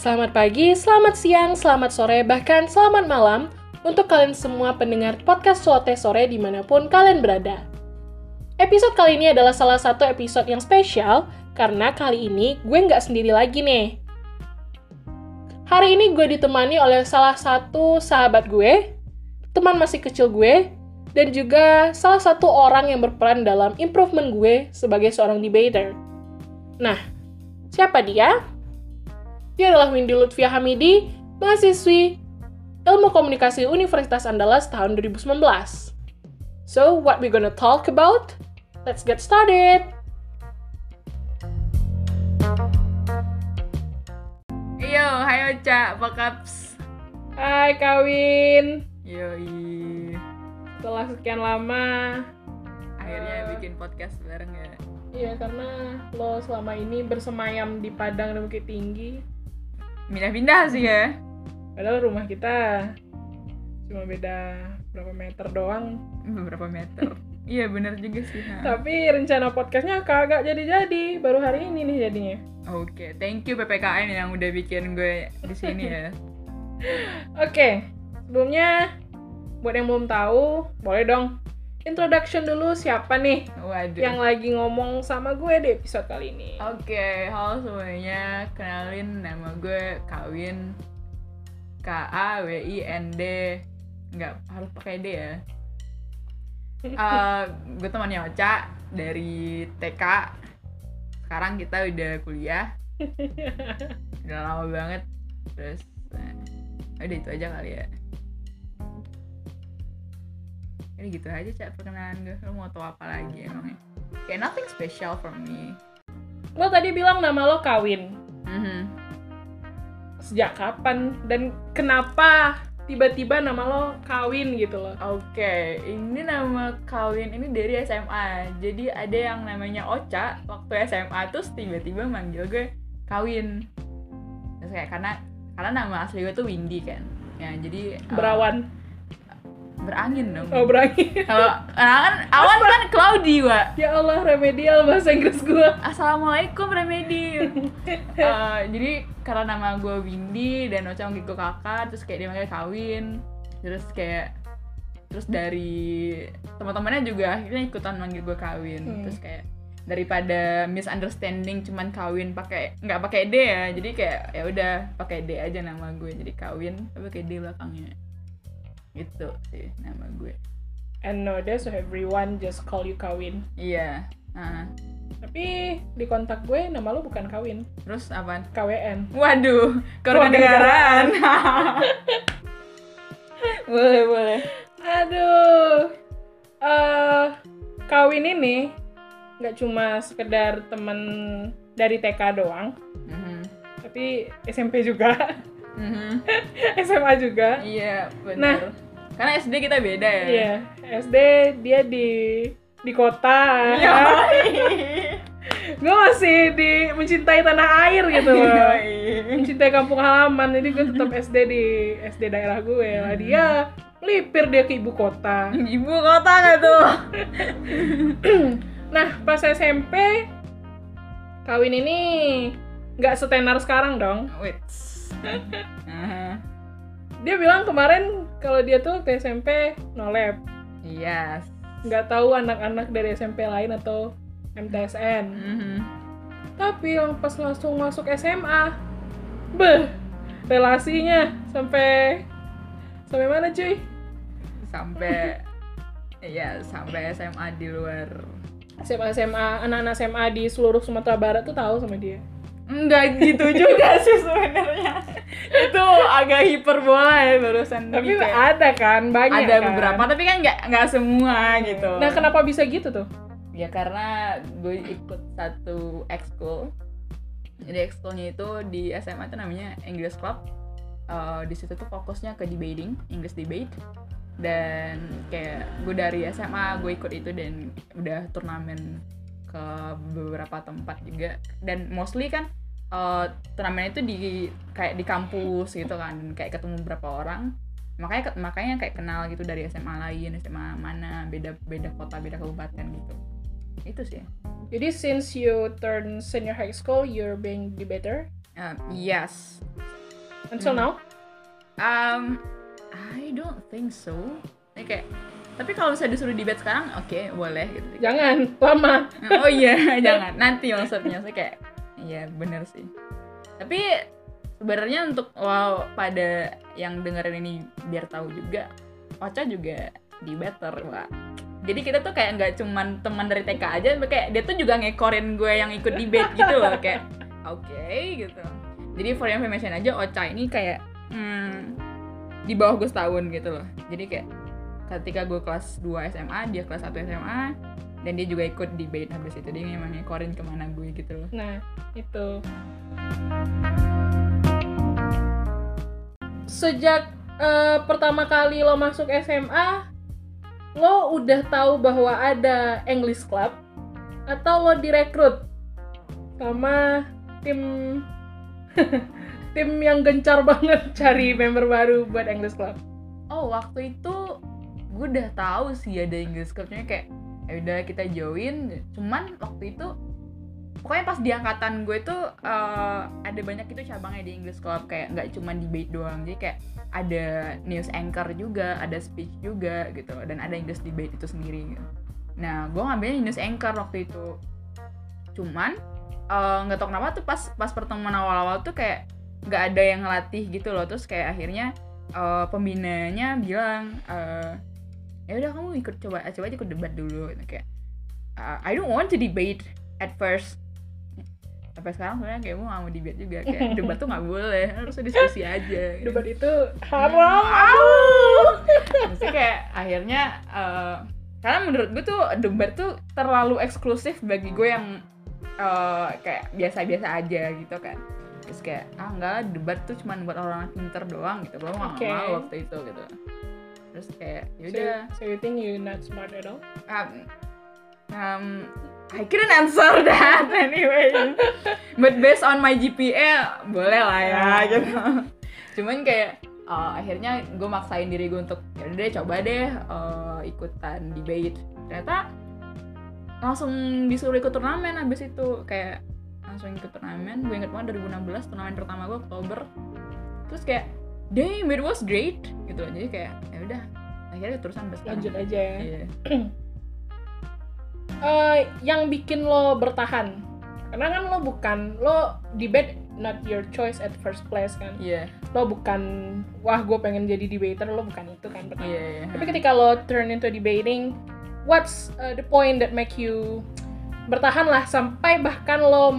Selamat pagi, selamat siang, selamat sore, bahkan selamat malam untuk kalian semua pendengar podcast Suote Sore di mana pun kalian berada. Episode kali ini adalah salah satu episode yang spesial karena kali ini gue nggak sendiri lagi nih. Hari ini gue ditemani oleh salah satu sahabat gue, teman masih kecil gue, dan juga salah satu orang yang berperan dalam improvement gue sebagai seorang debater. Nah, siapa dia? Dia adalah Windy Lutfia Hamidi, mahasiswi Ilmu Komunikasi Universitas Andalas tahun 2019. So, what we gonna talk about? Let's get started! Yo, hai Ocha, apa kaps? Hai Kawin! Yoi, Setelah sekian lama, akhirnya Eh. bikin podcast bareng ya. Iya karena lo selama ini bersemayam di Padang dan Bukit Tinggi Pindah-pindah sih ya. Padahal rumah kita cuma beda berapa meter doang Beberapa meter. iya bener juga sih. ha. Tapi rencana podcastnya kagak jadi-jadi Baru hari ini nih jadinya Oke, thank you PPKN yang udah bikin gue di sini ya. Oke, sebelumnya buat yang belum tahu, boleh dong introduction dulu siapa nih Waduh. yang lagi ngomong sama gue di episode kali ini. Oke, halo semuanya. Kenalin nama gue Kawin. K A W I N D. Nggak harus pakai D ya. Eh, gue temannya Ocha dari TK. Sekarang kita udah kuliah. udah lama banget. Terus, nah, udah itu aja kali ya. Ini gitu aja cak perkenalan gue. Lo mau tau apa lagi emangnya? Kayak nothing special for me. Lo tadi bilang nama lo Kawin. Mhm. Sejak kapan dan kenapa tiba-tiba nama lo Kawin gitu loh? Oke, ini nama kawin ini dari SMA. Jadi ada yang namanya Ocha waktu SMA terus tiba-tiba manggil gue kawin. Terus kayak karena karena nama asli gue tuh Windy kan. Ya, jadi uh, Berawan. Berangin dong. Oh, berani. Kalau kan awan kan cloudy, Wak. ya Allah, remedial bahasa Inggris gue. Assalamualaikum Remedi. Eh, jadi karena nama gue Windy dan Ocha manggil gue kakak, terus kayak dia manggil kawin, terus kayak terus dari teman-temannya juga akhirnya ikutan manggil gue kawin, Hmm. terus kayak daripada misunderstanding cuman kawin pakai nggak pakai D ya, jadi kayak ya udah pakai D aja nama gue jadi kawin tapi pakai D belakangnya itu sih nama gue And nowadays everyone just call you Kawin. iya Nah, Tapi di kontak gue nama lo bukan Kawin, terus apa KWN. Waduh, kewarganegaraan. boleh, boleh. Aduh. eh Kawin ini nggak cuma sekedar temen dari TK doang, Mhm, tapi SMP juga, mhm. SMA juga. Iya, benar. Nah. Karena SD kita beda ya. Iya, SD dia di di kota. Iya. gue masih di mencintai tanah air gitu loh. Yoi. mencintai kampung halaman jadi gue tetap SD di SD daerah gue lah dia melipir dia ke ibu kota Ibu kota nggak tuh? nah pas SMP kawin ini nggak setenar sekarang dong Wait. Dia bilang kemarin kalau dia tuh ke SMP no lab Iya. nggak tahu anak-anak dari SMP lain atau MTSN Mhm. tapi yang pas langsung masuk SMA beh relasinya sampai sampai mana cuy Sampai Iya, sampai SMA di luar. SMA SMA anak-anak SMA di seluruh Sumatera Barat tuh tahu sama dia Enggak gitu juga sih sebenarnya. Itu agak hiperbola ya barusan. tapi kayak- ada kan banyak ada kan? beberapa tapi kan nggak nggak semua gitu nah kenapa bisa gitu tuh ya karena gue ikut satu ekskul jadi ekskulnya itu di SMA itu namanya English Club Eh, di situ tuh fokusnya ke debating English debate dan kayak gue dari SMA gue ikut itu dan udah turnamen ke beberapa tempat juga. Dan mostly kan eh, turnamen itu di kayak di kampus gitu kan. Kayak ketemu beberapa orang. Makanya makanya kayak kenal gitu dari SMA lain SMA mana beda beda kota beda kabupaten gitu. Itu sih. Jadi since you turn senior high school, you're being debater. Um, yes. Until now? Um, I don't think so. Kayak tapi kalau misalnya disuruh debate sekarang, oke boleh gitu. jangan lama Oh iya, jangan. Nanti maksudnya saya kayak iya bener sih. Tapi sebenarnya untuk wow, pada yang dengerin ini biar tahu juga, Ocha juga di better, Pak. Jadi kita tuh kayak nggak cuman teman dari TK aja, kayak dia tuh juga ngekorin gue yang ikut debate gitu loh, kayak oke gitu. Jadi for information aja, Ocha ini kayak hmm, di bawah gue setahun gitu loh. Jadi kayak ketika gue kelas 2 SMA, dia kelas 1 SMA, dan dia juga ikut debate habis itu. Dia memang ngekorin ke mana gue gitu loh. Nah itu. Sejak eh, pertama kali lo masuk SMA lo udah tahu bahwa ada English Club atau lo direkrut sama tim tim yang gencar banget cari member baru buat English Club? Oh waktu itu gue udah tahu sih ada English Clubnya kayak ya udah kita join. Cuman waktu itu pokoknya pas di angkatan gue tuh eh, ada banyak itu cabangnya di English Club kayak nggak cuma debate doang. Jadi kayak ada news anchor juga ada speech juga gitu dan ada English debate itu sendiri. Gitu. nah gue ngambilnya news anchor waktu itu. Cuman eh, nggak tau kenapa tuh pas pas pertemuan awal-awal tuh kayak nggak ada yang ngelatih gitu loh. Terus kayak akhirnya eh, pembinanya bilang eh, ya udah kamu ikut coba coba aja ikut debat dulu gitu. kayak "Uh, I don't want to debate at first. Sampai sekarang sebenarnya kayak mau nggak mau debate juga? Kayak debat tuh nggak boleh harus diskusi aja. Debat itu haram. Maksudnya kayak akhirnya eh, karena menurut gue tuh debat tuh terlalu eksklusif bagi gue yang eh, kayak biasa-biasa aja gitu kan. Terus kayak ah enggak debat tuh cuma buat orang pinter doang gitu. Gue nggak Oke. mau waktu itu gitu terus kayak so, yaudah so you think you not smart at all? Um, um, I couldn't answer that anyway. But based on my GPA boleh lah ya. Gitu. Cuman kayak uh, akhirnya gue maksain diri gue untuk ya deh coba deh uh, ikutan debate ternyata langsung disuruh ikut turnamen abis itu. Kayak langsung ikut turnamen. Gue inget banget 2016 turnamen pertama gue Oktober. Terus kayak damn it was great gitu jadi kayak ya udah akhirnya terusan sampai sekarang. lanjut aja ya Iya. Eh, yang bikin lo bertahan karena kan lo bukan lo debate not your choice at first place kan Iya, lo bukan wah gue pengen jadi debater lo bukan itu kan pertama iya, iya. tapi ketika lo turn into debating what's uh, the point that make you bertahan lah sampai bahkan lo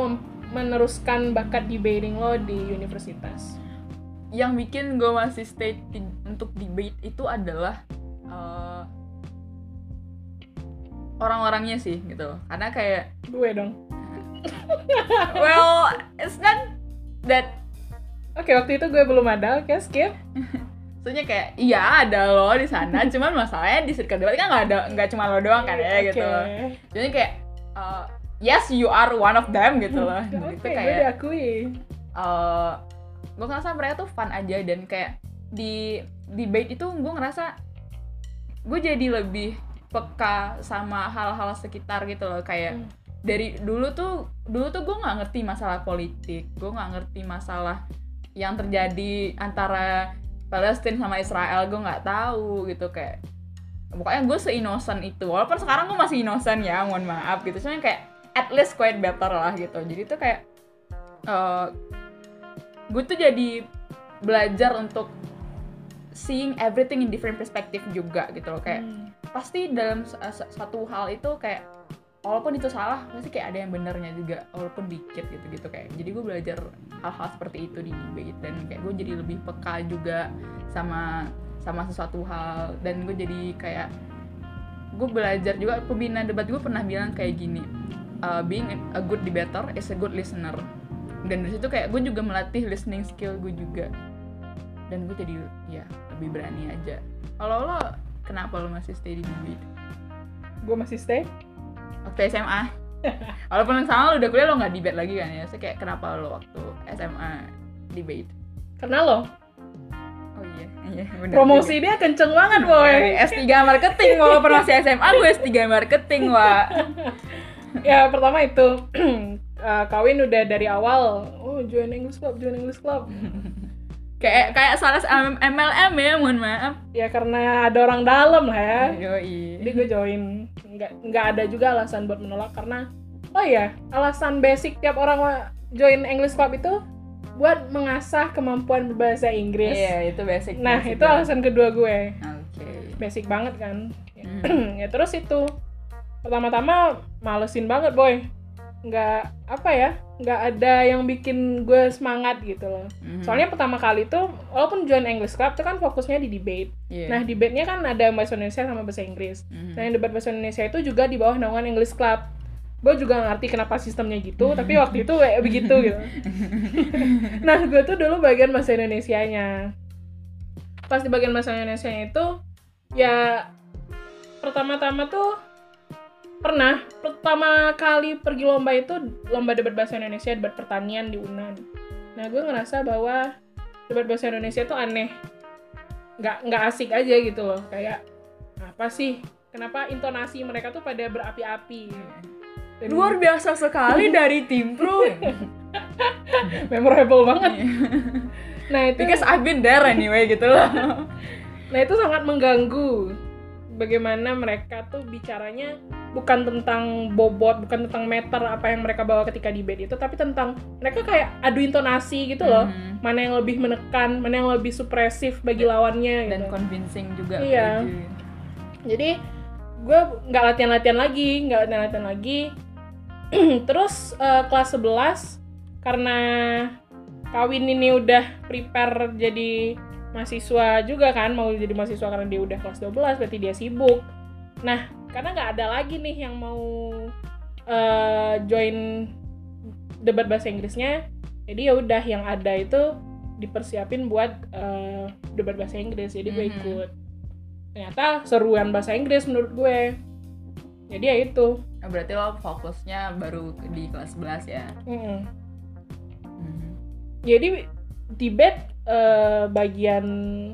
meneruskan bakat debating lo di universitas yang bikin gue masih stay di- untuk debate itu adalah uh, orang-orangnya sih gitu karena kayak gue dong. Well it's not that oke waktu itu gue belum ada oke skip. Maksudnya kayak iya ada lo di sana cuman masalahnya di circle debat kan nggak ada nggak cuma lo doang kan ya gitu Oke. jadi kayak uh, yes you are one of them gitu loh. Oke Dan itu gue kayak diakui. eh gue ngerasa mereka tuh fun aja dan kayak di debate itu gue ngerasa gue jadi lebih peka sama hal-hal sekitar gitu loh. Kayak Hmm. dari dulu tuh dulu tuh gue nggak ngerti masalah politik. Gue nggak ngerti masalah yang terjadi antara Palestina sama Israel. Gue nggak tahu gitu kayak pokoknya gue seinnocent itu. Walaupun sekarang gue masih innocent ya mohon maaf gitu. Cuman kayak at least quite better lah gitu. Jadi tuh kayak eh gue tuh jadi belajar untuk seeing everything in different perspective juga gitu loh. Kayak Hmm. pasti dalam s- satu hal itu kayak walaupun itu salah pasti kayak ada yang benernya juga walaupun dikit gitu gitu kayak. Jadi gue belajar hal-hal seperti itu di debate dan kayak gue jadi lebih peka juga sama sama sesuatu hal. Dan gue jadi kayak gue belajar juga pembina debat gue pernah bilang kayak gini uh, being a good debater is a good listener dan dari situ kayak gue juga melatih listening skill gue juga. Dan gue jadi ya lebih berani aja. Kalau lo kenapa lo masih stay di debate gue masih stay. Waktu SMA walaupun sama lo udah kuliah lo nggak debate lagi kan ya? So, kayak kenapa lo waktu SMA debate karena lo. Oh iya iya bener promosi juga. dia kenceng banget boy. Dari S3 marketing walaupun masih SMA gue S3 marketing wa ya pertama itu eh, kawin udah dari awal. Oh join English Club join English Club. Kayak kayak salah MLM ya mohon maaf. Ya karena ada orang dalam lah ya. Yoi. jadi gue join. Nggak nggak ada juga alasan buat menolak karena oh ya alasan basic tiap orang join English Club itu buat mengasah kemampuan berbahasa Inggris. Iya itu basic nah basic itu banget. alasan kedua gue. Oke. Basic banget kan. Hmm. ya terus itu pertama-tama malesin banget boy nggak apa ya nggak ada yang bikin gue semangat gitu loh. Mhm. soalnya pertama kali tuh walaupun join English Club itu kan fokusnya di debate. Iya. nah debate-nya kan ada bahasa Indonesia sama bahasa Inggris. Mhm. nah yang debat bahasa Indonesia itu juga di bawah naungan English Club. Gue juga ngerti kenapa sistemnya gitu tapi waktu itu kayak begitu gitu. Nah gue tuh dulu bagian bahasa Indonesianya. Pas di bagian bahasa Indonesia itu ya pertama-tama tuh pernah pertama kali pergi lomba itu lomba debat bahasa Indonesia debat pertanian di Unan. Nah gue ngerasa bahwa debat bahasa Indonesia itu aneh. Nggak nggak asik aja gitu loh. Kayak apa sih? Kenapa intonasi mereka tuh pada berapi-api? Dan luar biasa sekali dari tim pro memorable banget. Nah itu because I've been there anyway gitu loh. Nah itu sangat mengganggu bagaimana mereka tuh bicaranya bukan tentang bobot, bukan tentang meter apa yang mereka bawa ketika debate itu, tapi tentang mereka kayak adu intonasi gitu loh. Mhm. Mana yang lebih menekan, mana yang lebih supresif bagi lawannya dan gitu. convincing juga Iya. gitu. Jadi gue nggak latihan-latihan lagi, nggak latihan-latihan lagi. Terus eh, kelas 11 karena kawin ini udah prepare jadi mahasiswa juga kan mau jadi mahasiswa karena dia udah kelas 12 berarti dia sibuk. Nah, karena nggak ada lagi nih yang mau eh, join debat bahasa Inggrisnya, jadi ya udah yang ada itu dipersiapin buat eh, debat bahasa Inggris. Jadi gue Mhm. ikut. Ternyata seruan bahasa Inggris menurut gue. Jadi ya itu. Oh, berarti lo fokusnya baru di kelas 11 ya Mm-mm. Mhm. Jadi debate eh, bagian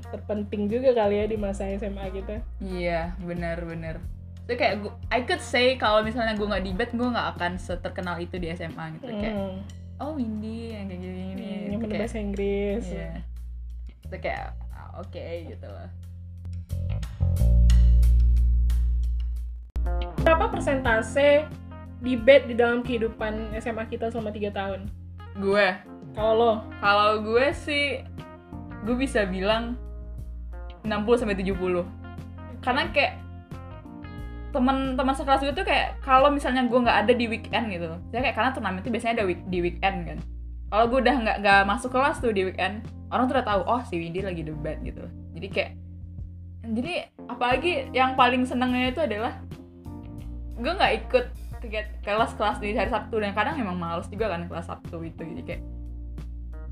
terpenting juga kali ya di masa SMA gitu. Iya, benar-benar. Itu kayak gua, I could say kalau misalnya gue nggak debate, gue nggak akan seterkenal itu di SMA gitu. Kayak, Mm. oh Windy yang kayak gini gini. Hmm, yang bener bahasa Inggris. Iya. Itu kayak ah, oke gitu loh. Berapa persentase debate di dalam kehidupan SMA kita selama 3 tahun? Gue, Kalau lo? kalau gue sih, gue bisa bilang 60 sampai 70. Karena kayak teman-teman sekelas gue tuh kayak kalau misalnya gue nggak ada di weekend gitu, ya kayak karena turnamen itu biasanya ada week, di weekend kan. Kalau gue udah nggak nggak masuk kelas tuh di weekend, orang tuh udah tahu oh si Windy lagi debat gitu. Jadi kayak jadi apalagi yang paling senengnya itu adalah gue nggak ikut kelas-kelas di hari Sabtu dan kadang emang males juga kan kelas Sabtu itu jadi kayak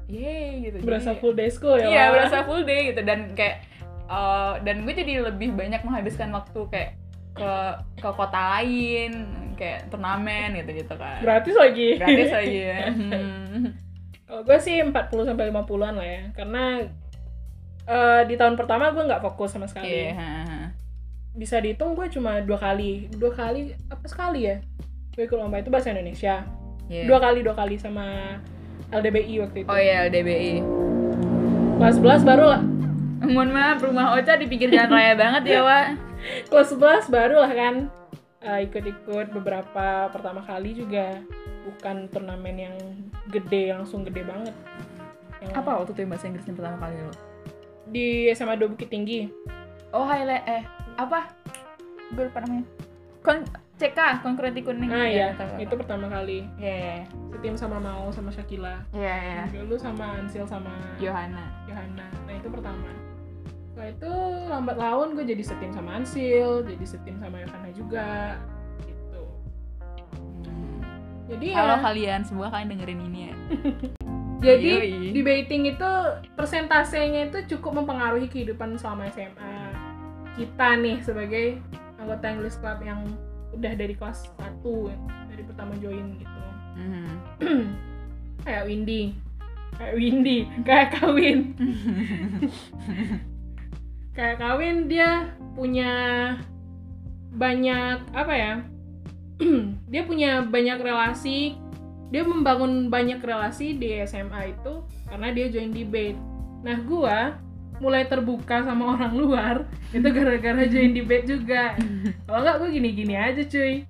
yeay gitu Berasa Jadi- full day school ya? iya Wak? berasa full day gitu dan kayak eh, dan gue jadi lebih banyak menghabiskan waktu kayak ke ke kota lain kayak turnamen gitu gitu kan Gratis lagi. gratis lagi ya Hmm. Kalau gue sih 40 sampai 50-an lah ya. Karena eh, di tahun pertama gue nggak fokus sama sekali. Ha, ha. Bisa dihitung gue cuma dua kali. Dua kali apa sekali ya? Gue ikut lomba itu bahasa Indonesia. Iya. Dua kali, dua kali sama LDBI waktu itu. oh iya DBI Kelas 11 baru lah. mohon maaf rumah Ocha di pinggir jalan raya banget ya Wak Kelas 11 baru lah kan. eh, ikut-ikut beberapa pertama kali juga bukan turnamen yang gede langsung gede banget. Yang apa waktu itu yang bahasa Inggrisnya pertama kali lo Di SMA 2 Bukit Tinggi. oh highlight eh apa gue lupa namanya kon CK konkurenti kuning Ah iya, tahu, itu pertama kali. iya Setim sama Mau sama Shakila. iya iya Dulu sama Ansil sama Johanna Yohana. Nah itu pertama. Setelah itu lambat laun gue jadi setim sama Ansil, jadi setim sama Yohana juga. Gitu. Jadi ya, Halo kalian semua kalian dengerin ini ya jadi Yoi. debating itu persentasenya itu cukup mempengaruhi kehidupan selama SMA kita nih sebagai anggota English Club yang udah dari kelas 1 dari pertama join gitu. Mhm. Kayak Windy. Kayak Windy, kayak kawin. kayak kawin dia punya banyak apa ya dia punya banyak relasi dia membangun banyak relasi di SMA itu karena dia join debate Nah, gua mulai terbuka sama orang luar itu gara-gara join debate juga. Kalau nggak gue gini-gini aja cuy.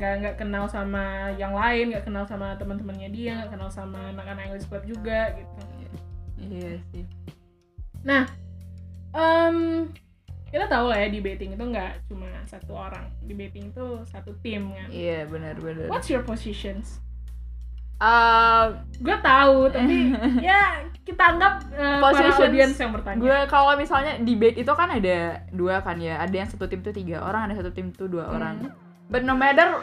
Nggak nggak kenal sama yang lain, nggak kenal sama teman-temannya dia, nggak kenal sama anak-anak English Club juga gitu. iya sih Nah, em, kita tahu lah ya debating itu nggak cuma satu orang. Debating itu satu tim kan. iya benar-benar What's your positions? Uh, Gue tahu, tapi ya kita anggap eh, para audiens yang bertanya. gue kalau misalnya debate itu kan ada dua kan ya ada yang satu tim tuh tiga orang ada satu tim tuh dua orang Hmm. but no matter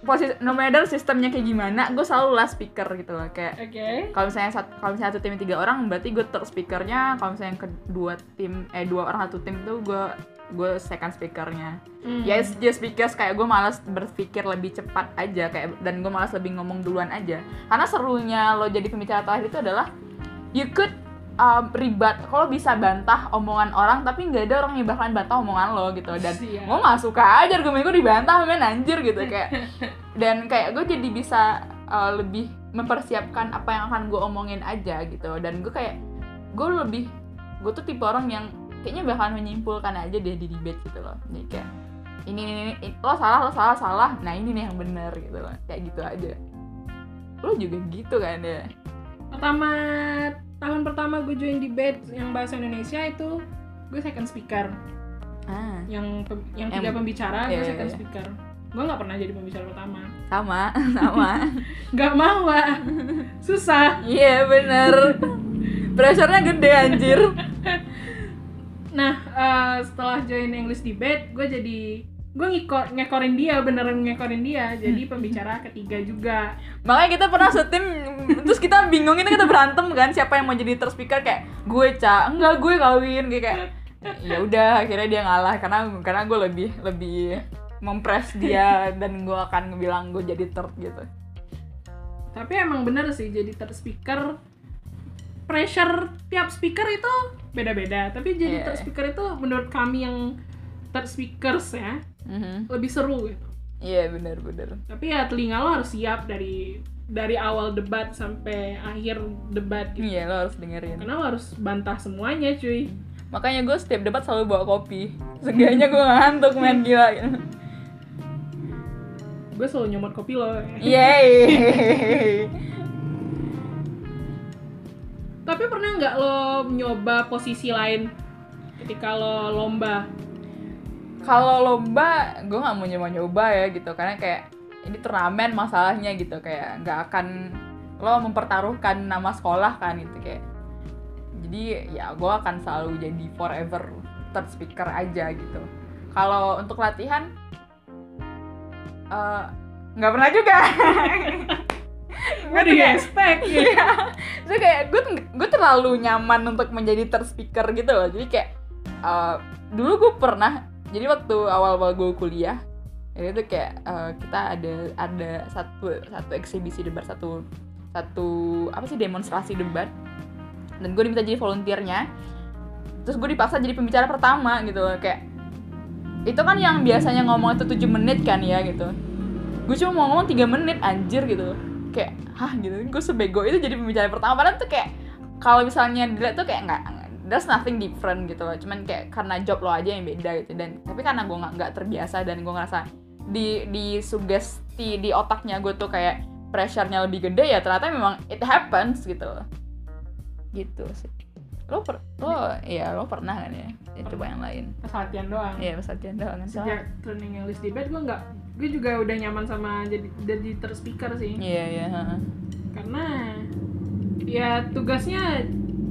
posisi no matter sistemnya kayak gimana gue selalu last speaker gitu loh kayak Oke. kalau misalnya sat- kalau misalnya satu tim tiga orang berarti gue third speakernya kalau misalnya yang kedua tim eh dua orang satu tim tuh gue gue second speakernya. Hmm. ya it's just because kayak gue malas berpikir lebih cepat aja kayak dan gue malas lebih ngomong duluan aja. Karena serunya lo jadi pembicara terakhir itu adalah you could um, ribat kalau bisa bantah omongan orang tapi nggak ada orang yang bakalan bantah omongan lo gitu. Dan Siap. gue nggak suka aja argumen gue dibantah men anjir gitu kayak. Dan kayak gue jadi bisa uh, lebih mempersiapkan apa yang akan gue omongin aja gitu. Dan gue kayak gue lebih gue tuh tipe orang yang kayaknya bakalan menyimpulkan aja deh di debate gitu loh. Jadi kayak ini, ini, ini lo salah lo salah salah. Nah ini nih yang benar gitu loh. Kayak gitu aja. Lo juga gitu kan ya? Pertama tahun pertama gue join debate yang bahasa Indonesia itu gue second speaker. Ah. Yang yang tiga pembicara iya, gue iya, second iya. speaker. Gue nggak pernah jadi pembicara pertama. Sama sama. Nggak mau ah susah. Iya bener. Pressure-nya gede anjir nah eh, setelah join English debate gue jadi gue ngikor ngekorin dia beneran ngekorin dia. Jadi pembicara ketiga juga. Makanya kita pernah setim terus kita bingung ini kita berantem kan siapa yang mau jadi third speaker? Kayak gue ca. Enggak gue kawin. Kayak kayak ya udah akhirnya dia ngalah. Karena karena gue lebih lebih mempres dia dan gue akan bilang gue jadi third gitu. Tapi emang bener sih jadi third speaker pressure tiap speaker itu beda-beda tapi jadi Iya. third speaker itu menurut kami yang third speakers ya Mhm. lebih seru gitu iya bener bener tapi ya telinga lo harus siap dari dari awal debat sampai akhir debat gitu. iya lo harus dengerin karena lo harus bantah semuanya cuy makanya gue setiap debat selalu bawa kopi seenggaknya gue ngantuk main gila gitu. gue selalu nyomot kopi lo Yeay. tapi pernah nggak lo nyoba posisi lain ketika lo lomba? Kalau lomba gue nggak mau nyoba nyoba ya gitu. Karena kayak ini turnamen masalahnya gitu. Kayak nggak akan lo mempertaruhkan nama sekolah kan gitu. Kayak jadi ya gue akan selalu jadi forever third speaker aja gitu. Kalau untuk latihan eh, nggak pernah juga gue di expect gitu. Iya. Terus kayak gue gue terlalu nyaman untuk menjadi third speaker gitu loh. Jadi kayak uh, dulu gue pernah jadi waktu awal-awal gue kuliah itu kayak uh, kita ada ada satu satu eksibisi debat satu satu apa sih demonstrasi debat dan gue diminta jadi volunteernya terus gue dipaksa jadi pembicara pertama gitu loh kayak itu kan yang biasanya ngomong itu 7 menit kan ya gitu gue cuma mau ngomong 3 menit anjir gitu kayak hah gitu. Gue sebego itu jadi pembicara pertama. Padahal tuh kayak kalau misalnya dilihat tuh kayak nggak there's nothing different gitu loh. Cuman kayak karena job lo aja yang beda gitu. Dan tapi karena gue nggak nggak terbiasa dan gue ngerasa di di sugesti di otaknya gue tuh kayak pressure-nya lebih gede ya ternyata memang it happens gitu loh. Gitu sih. Lo per lo ya lo pernah kan ya, ya coba yang lain. Pas latihan doang. Iya, pas latihan doang kan. Sejak training English debate gue nggak gue juga udah nyaman sama jadi jadi third speaker sih Iya, iya, heeh. karena ya tugasnya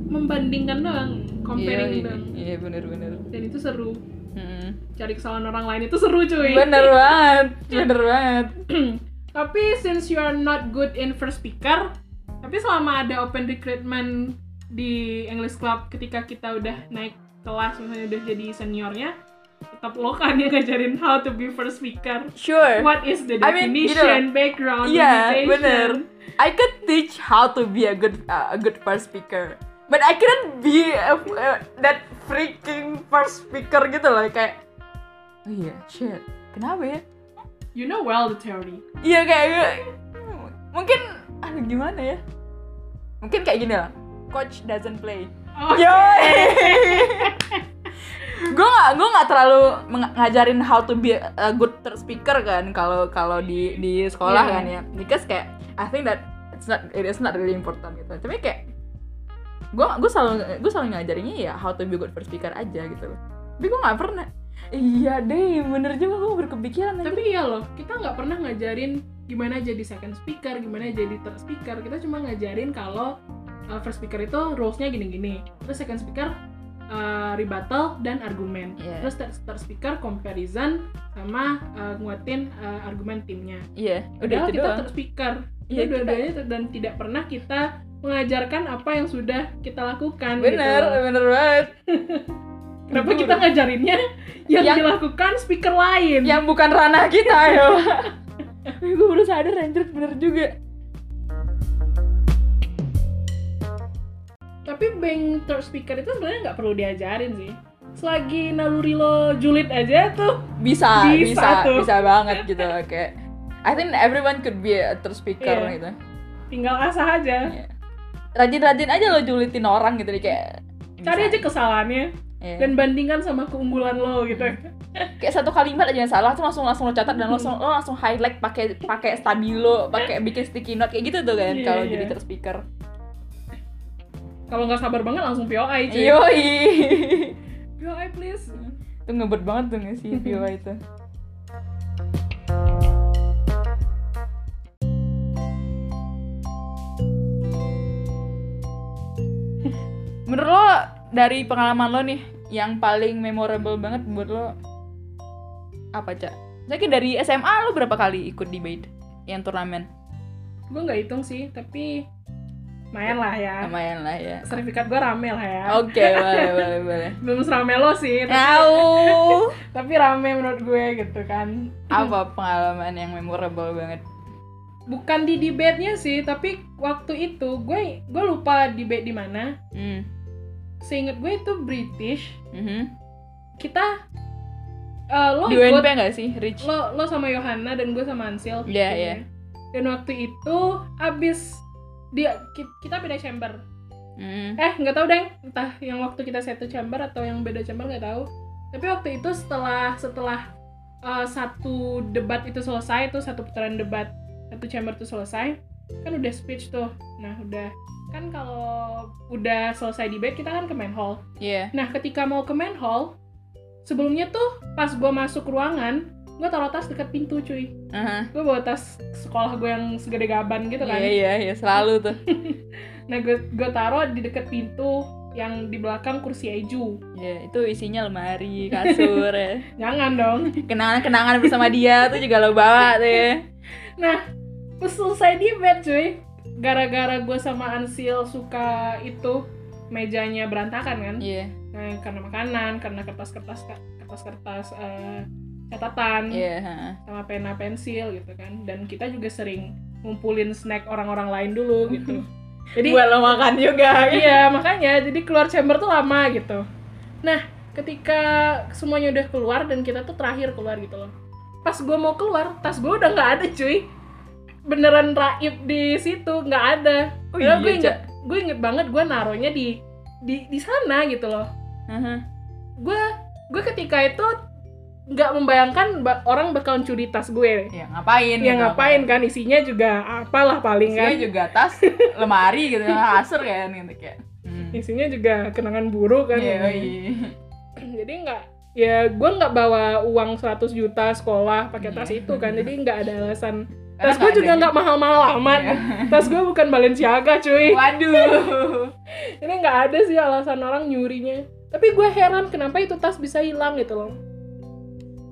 membandingkan doang comparing Iya, doang Iya, bener-bener. dan itu seru Mm. cari kesalahan orang lain itu seru cuy Bener banget, bener banget. tapi since you are not good in first speaker tapi selama ada open recruitment di English Club ketika kita udah naik kelas misalnya udah jadi seniornya tetap lo kan yang ngajarin how to be first speaker Sure. what is the I mean, gitu definition background Iya, limitation bener. I could teach how to be a good uh, a good first speaker. But I couldn't be a, uh, that freaking first speaker gitu loh kayak Oh iya, shit. Kenapa ya? you know well the theory Iya kayak mungkin aduh gimana ya? Mungkin kayak gini lah. Coach doesn't play. Oke. gue gak gue gak terlalu ngajarin how to be a good speaker kan kalau kalau di di sekolah Iya. kan ya because kayak I think that it's not it is not really important gitu tapi kayak gue gue selalu gue selalu ngajarinnya ya how to be a good first speaker aja gitu loh tapi gue gak pernah iya deh bener juga gue berkepikiran Tapi iya loh, kita nggak pernah ngajarin gimana jadi second speaker, gimana jadi third speaker. Kita cuma ngajarin kalau uh, first speaker itu rules-nya gini-gini. Terus second speaker uh, rebuttal dan argumen. Iya. Terus third, third speaker comparison sama uh, nguatin uh, argumen timnya. iya udah Padahal itu kita doang third speaker. Iya, Iya, dua-duanya dan tidak pernah kita mengajarkan apa yang sudah kita lakukan. bener gitu. bener banget Kenapa kita ngajarinnya yang, Yang- dilakukan speaker lain? yang bukan ranah kita ya gue baru sadar anjir bener juga Tapi being third speaker itu sebenarnya nggak perlu diajarin sih. Selagi naluri lo julid aja tuh. bisa Bisa bisa tuh. bisa banget gitu kayak I think everyone could be a third speaker Iya. gitu Tinggal asah aja. Iya. rajin-rajin aja lo julitin orang gitu deh kayak Cari bisa. aja kesalahannya Iya. dan bandingkan sama keunggulan lo gitu. kayak satu kalimat aja yang salah tuh langsung langsung lo catat dan langsung lo langsung highlight pakai pakai stabilo pakai bikin sticky note kayak gitu tuh kan Iya, kalau iya. jadi third speaker Kalau nggak sabar banget langsung POI cuy. yoi POI please. itu ngebet banget tuh nggak sih Vio itu menurut lo dari pengalaman lo nih yang paling memorable banget buat lo apa cak? Saya dari SMA lo berapa kali ikut debate yang turnamen? Gue nggak hitung sih, tapi lumayan lah ya. Lumayan lah ya. Sertifikat gue rame lah ya. Oke, boleh, boleh, boleh. Belum serame lo sih, tapi, Tahu. tapi rame menurut gue gitu kan. Apa pengalaman yang memorable banget? Bukan di debate-nya sih, tapi waktu itu gue gue lupa debate di mana. Hmm. Seingat gue itu British. Mhm. Kita eh, lo Di ikut nggak sih, Rich? lo lo sama Yohana dan gue sama Ansil. Iya, gitu iya. ya. Dan waktu itu abis dia ki- kita beda chamber. Hmm. Eh nggak tahu deh, entah yang waktu kita satu chamber atau yang beda chamber nggak tahu. Tapi waktu itu setelah setelah eh, satu debat itu selesai tuh satu putaran debat satu chamber tuh selesai kan udah speech tuh. Nah udah kan kalau udah selesai debate kita kan ke main hall. Iya. Nah, ketika mau ke main hall, sebelumnya tuh pas gue masuk ruangan, gue taruh tas dekat pintu cuy. Aha. Gue bawa tas sekolah gue yang segede gaban gitu kan. Iya, iya, iya, selalu tuh. Nah, gue gue taruh di dekat pintu yang di belakang kursi Eju. Iya, itu isinya lemari, kasur ya. Jangan dong. Kenangan-kenangan bersama dia tuh juga lo bawa tuh ya. Nah, pas selesai debate cuy, gara-gara gue sama Ansil suka itu mejanya berantakan kan. Iya. Nah, karena makanan, karena kertas-kertas kertas-kertas eh, catatan. Ha. sama pena pensil gitu kan. Dan kita juga sering ngumpulin snack orang-orang lain dulu gitu. Jadi Buat lo makan juga. iya makanya. Jadi keluar chamber tuh lama gitu. Nah ketika semuanya udah keluar dan kita tuh terakhir keluar gitu loh. Pas gue mau keluar tas gue udah nggak ada cuy. Beneran raib di situ nggak ada. Oh iya, gue inget gue inget banget gue naruhnya di di di sana gitu loh. Aha. gue gue ketika itu nggak membayangkan ba- orang bakalan curi tas gue Ya ngapain? ya gitu. ngapain kan isinya juga apalah paling Isinya kan juga tas, lemari gitu, kasur kan gitu kayak. Hmm. isinya juga kenangan buruk kan Iya, iya. jadi nggak ya gue nggak bawa uang 100 juta sekolah pakai tas Iya. itu kan jadi nggak ada alasan Karena tas gue juga nggak mahal-mahal amat Iya. tas gue bukan Balenciaga cuy Waduh. ini nggak ada sih alasan orang nyurinya tapi gue heran kenapa itu tas bisa hilang gitu loh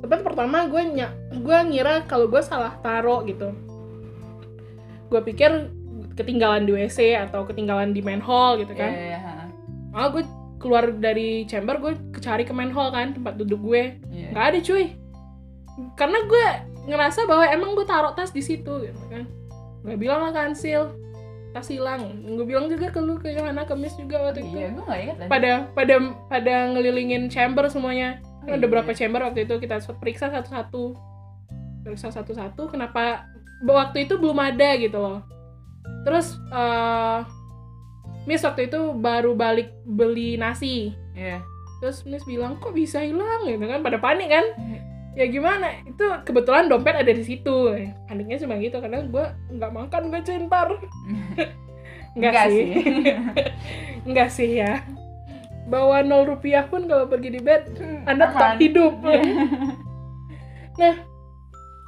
Tapi pertama gue ny gue ngira kalau gue salah taro gitu. Gue pikir ketinggalan di WC atau ketinggalan di main hall gitu kan. Iya, iya, malah gue keluar dari chamber gue cari ke main hall kan tempat duduk gue. Iya. nggak ada cuy. Karena gue ngerasa bahwa emang gue taruh tas di situ gitu kan. Gue bilang lah ke Ansil tas hilang gue bilang juga ke lu ke Yohana kemis juga waktu itu. Iya, gue gak inget lagi. pada pada pada ngelilingin chamber semuanya. Kan ada Iya. berapa chamber waktu itu? Kita periksa satu-satu. Periksa satu-satu kenapa? Waktu itu belum ada gitu loh. Terus eh Miss waktu itu baru balik beli nasi. Iya. terus Miss bilang kok bisa hilang? Gitu kan pada panik kan ya gimana? Itu kebetulan dompet ada di situ. Paniknya cuma gitu karena gue nggak makan gue cintar. Nggak sih. nggak sih ya. Bawa nol rupiah pun kalau pergi di bed. Anda tetap hidup. Iya. nah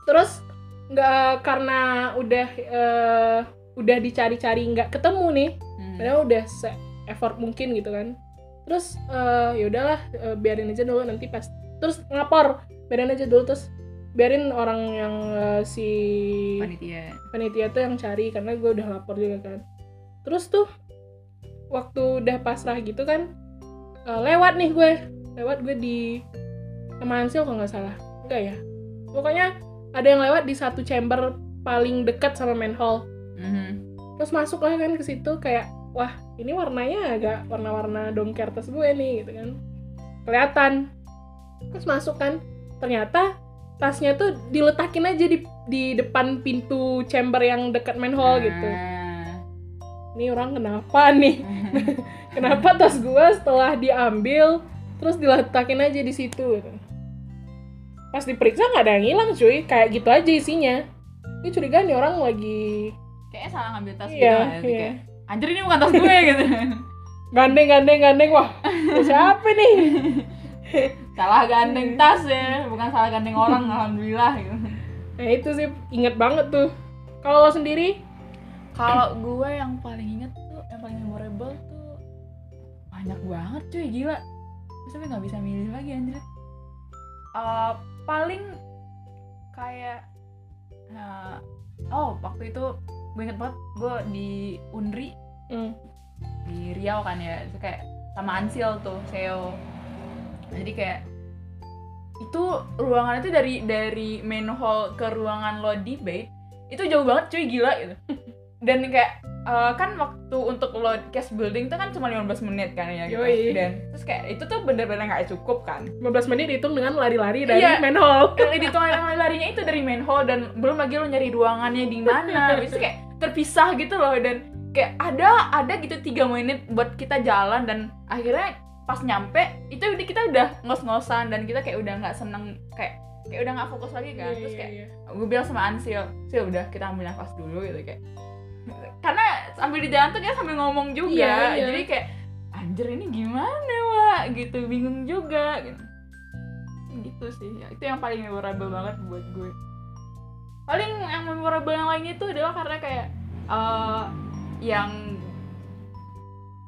terus nggak karena udah eh, udah dicari-cari nggak ketemu nih Hmm. padahal udah se effort mungkin gitu kan. Terus eh, ya udahlah eh, biarin aja dulu nanti pas. Terus ngapor biarin aja dulu terus biarin orang yang eh, si Panitia. panitia tuh yang cari karena gue udah lapor juga kan. Terus tuh waktu udah pasrah gitu kan eh, lewat nih gue. Lewat gue di Kemansil kalau nggak salah. Enggak ya? Pokoknya ada yang lewat di satu chamber paling dekat sama main hall. Mhm. terus masuk lah kan ke situ kayak wah ini warnanya agak warna-warna dom kertas gue nih gitu kan. Kelihatan. Terus masuk kan ternyata tasnya tuh diletakin aja di di depan pintu chamber yang dekat main hall gitu Ah. ini orang kenapa nih kenapa tas gue setelah diambil terus diletakin aja di situ gitu. pas diperiksa nggak ada yang hilang cuy kayak gitu aja isinya ini curiga nih orang lagi Kayaknya salah ngambil tas Iya, gitu. Jadi iya. kayak, Anjir ini bukan tas gue gitu. gandeng gandeng gandeng wah siapa nih salah gandeng tas ya, bukan salah gandeng orang alhamdulillah gitu. nah itu sih inget banget tuh kalau lo sendiri Kalau gue yang paling inget tuh, yang paling memorable tuh banyak banget cuy gila. Gue sampai nggak bisa milih lagi anjir. Eh, paling kayak nah, oh waktu itu gue inget banget gue di Unri Hmm. di Riau kan ya itu kayak sama Ansil tuh Seo jadi kayak itu ruangan itu dari dari main hall ke ruangan lo debate itu jauh banget cuy gila gitu. Dan kayak eh, kan waktu untuk lo cast building tuh kan cuma 15 menit kan ya gitu. Yoi. dan terus kayak itu tuh bener-bener nggak cukup kan. 15 menit dihitung dengan lari-lari dari Iya. main hall. Yang di tengah larinya itu dari main hall dan belum lagi lo nyari ruangannya di mana. Itu kayak terpisah gitu loh. Dan kayak ada ada gitu tiga menit buat kita jalan dan akhirnya pas nyampe itu kita udah ngos-ngosan dan kita kayak udah nggak seneng kayak kayak udah nggak fokus lagi kan. Terus kayak Iya, gue bilang sama Ansil Sil udah kita ambil nafas dulu gitu kayak. Karena sambil di jalan tuh dia sambil ngomong juga Iya, iya. jadi kayak anjir ini gimana wa gitu bingung juga gitu. Gitu sih ya, itu yang paling memorable banget buat gue. Paling yang memorable yang lainnya itu adalah karena kayak eh, yang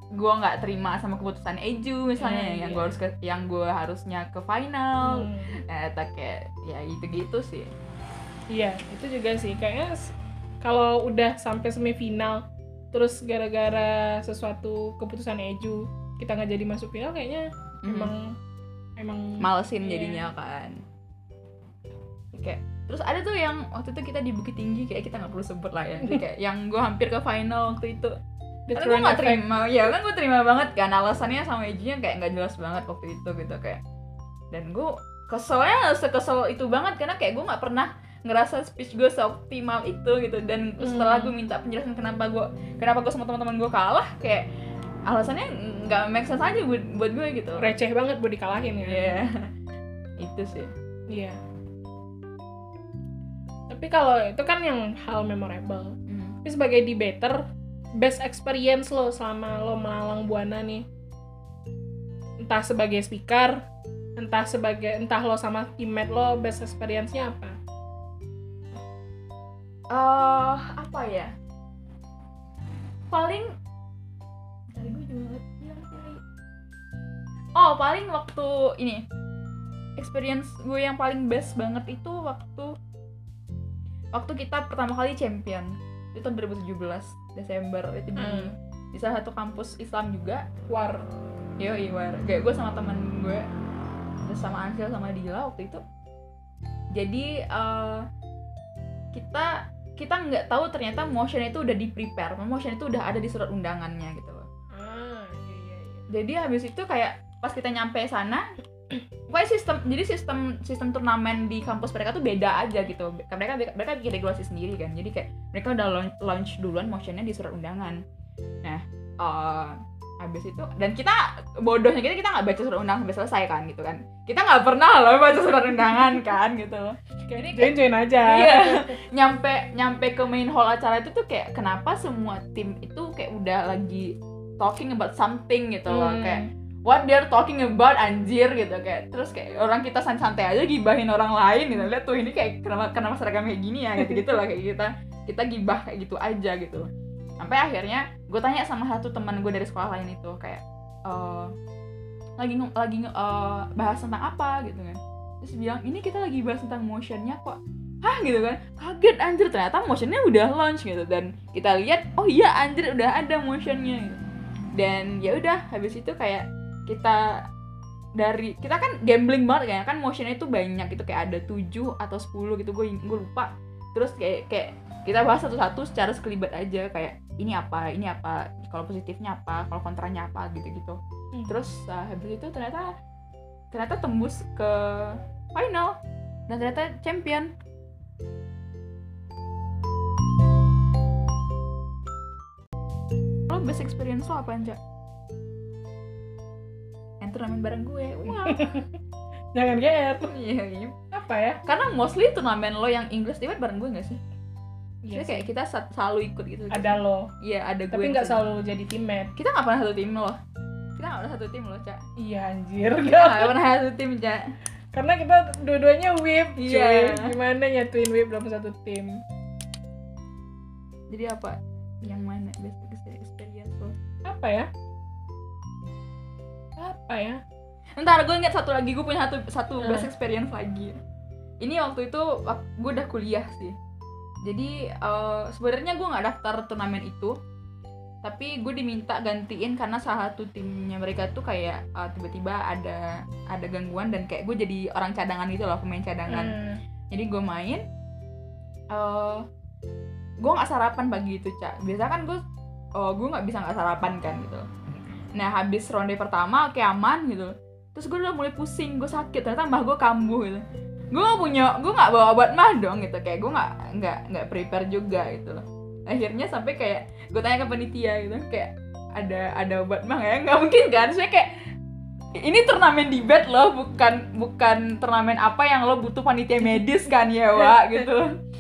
gue nggak terima sama keputusan Eju misalnya Hmm, yang iya. gue harus ke, yang gue harusnya ke final Hmm. eh tak kayak ya gitu gitu sih Iya, itu juga sih. Kayaknya kalau udah sampai semifinal, terus gara-gara sesuatu keputusan Eju kita nggak jadi masuk final, kayaknya Mhm. emang emang malesin Iya. jadinya kan kayak terus ada tuh yang waktu itu kita di Bukit Tinggi kayak kita nggak perlu sebut lah ya Jadi kayak yang gue hampir ke final waktu itu karena gue effect. terima ya kan gue terima banget kan alasannya sama Ejunya kayak nggak jelas banget waktu itu gitu kayak dan gue keselnya sekesel itu banget karena kayak gue nggak pernah ngerasa speech gue seoptimal itu gitu dan setelah Hmm. gue minta penjelasan kenapa gue kenapa gue sama teman-teman gue kalah kayak alasannya nggak make sense aja buat, buat gue gitu receh banget buat dikalahin ya. Iya. itu sih Iya. Tapi kalau itu kan yang hal memorable. Hmm. Tapi sebagai debater, best experience lo selama lo melalang buana nih. Entah sebagai speaker, entah sebagai entah lo sama teammate lo best experience-nya apa? eh apa ya paling oh paling waktu ini experience gue yang paling best banget itu waktu waktu kita pertama kali champion itu tahun 2017 Desember itu di Hmm. di salah satu kampus Islam juga War. Yo Iwar, kayak gue sama temen gue terus sama Ansil sama Dila waktu itu. Jadi eh, kita kita nggak tahu ternyata motion itu udah di prepare, motion itu udah ada di surat undangannya gitu loh. Ah, iya iya iya. Jadi habis itu kayak pas kita nyampe sana, pokoknya sistem jadi sistem sistem turnamen di kampus mereka tuh beda aja gitu. Mereka mereka bikin regulasi sendiri kan. Jadi kayak mereka udah launch, launch duluan motionnya di surat undangan. Nah uh, habis itu dan kita bodohnya kita kita nggak baca surat undangan sampai selesai kan gitu kan kita nggak pernah loh baca surat undangan kan gitu Kayak join join aja. iya nyampe nyampe ke main hall acara itu tuh kayak kenapa semua tim itu kayak udah lagi talking about something gitu loh Hmm. kayak what they're talking about anjir gitu kayak terus kayak orang kita santai aja gibahin orang lain gitu. Lihat tuh ini kayak kenapa kenapa seragam kayak gini ya gitu gitu lah kayak kita kita gibah kayak gitu aja gitu. Sampai akhirnya gue tanya sama satu teman gue dari sekolah lain itu kayak eh, lagi lagi eh, bahas tentang apa? gitu kan. Terus bilang ini kita lagi bahas tentang motionnya kok. Hah? gitu kan. Kaget anjir ternyata motionnya udah launch gitu. Dan kita lihat oh iya anjir udah ada motionnya gitu. dan ya udah habis itu kayak kita dari kita kan gambling banget kayak kan motionnya itu banyak gitu kayak ada 7 atau 10 gitu gue gue lupa terus kayak kayak kita bahas satu-satu secara sekelibat aja kayak ini apa ini apa kalau positifnya apa kalau kontranya apa gitu gitu Hmm. terus uh, habis itu ternyata ternyata tembus ke final dan ternyata champion lo best experience lo apa Anja? Yang turnamen bareng gue wow Jangan GR. iya iya Apa ya? karena mostly turnamen lo yang English debate bareng gue gak sih? Iya Jadi kayak kita selalu ikut gitu Ada lo. Iya ada gue Tapi nggak selalu jadi teammate. Kita gak pernah satu tim loh Kita gak pernah satu tim loh Cak Iya anjir. Kita gak pernah satu tim Cak Karena kita dua-duanya whip, cuy. Iya. Gimana nyatuin whip dalam satu tim? Jadi apa? Yang mana best experience lo? Apa ya? Apa ya? Ntar gue inget satu lagi Gue punya satu, satu Hmm. best experience lagi Ini waktu itu gue udah kuliah sih Jadi eh, sebenarnya gue gak daftar turnamen itu tapi gue diminta gantiin karena salah satu timnya mereka tuh kayak uh, tiba-tiba ada ada gangguan dan kayak gue jadi orang cadangan gitu loh pemain cadangan Hmm. jadi gue main eh gue nggak sarapan pagi itu cak biasa kan gue oh, gue nggak bisa nggak sarapan kan gitu nah habis ronde pertama kayak aman gitu. Terus gue udah mulai pusing gue sakit ternyata mbah gue kambuh gitu. Gue gak punya gue nggak bawa obat mah dong gitu. Kayak gue nggak nggak nggak prepare juga gitu loh. Akhirnya sampai kayak gue tanya ke panitia gitu. Kayak ada ada obat mah ya? Nggak mungkin kan? Saya kayak ini turnamen bed loh bukan bukan turnamen apa yang lo butuh panitia medis kan ya Wak? Gitu.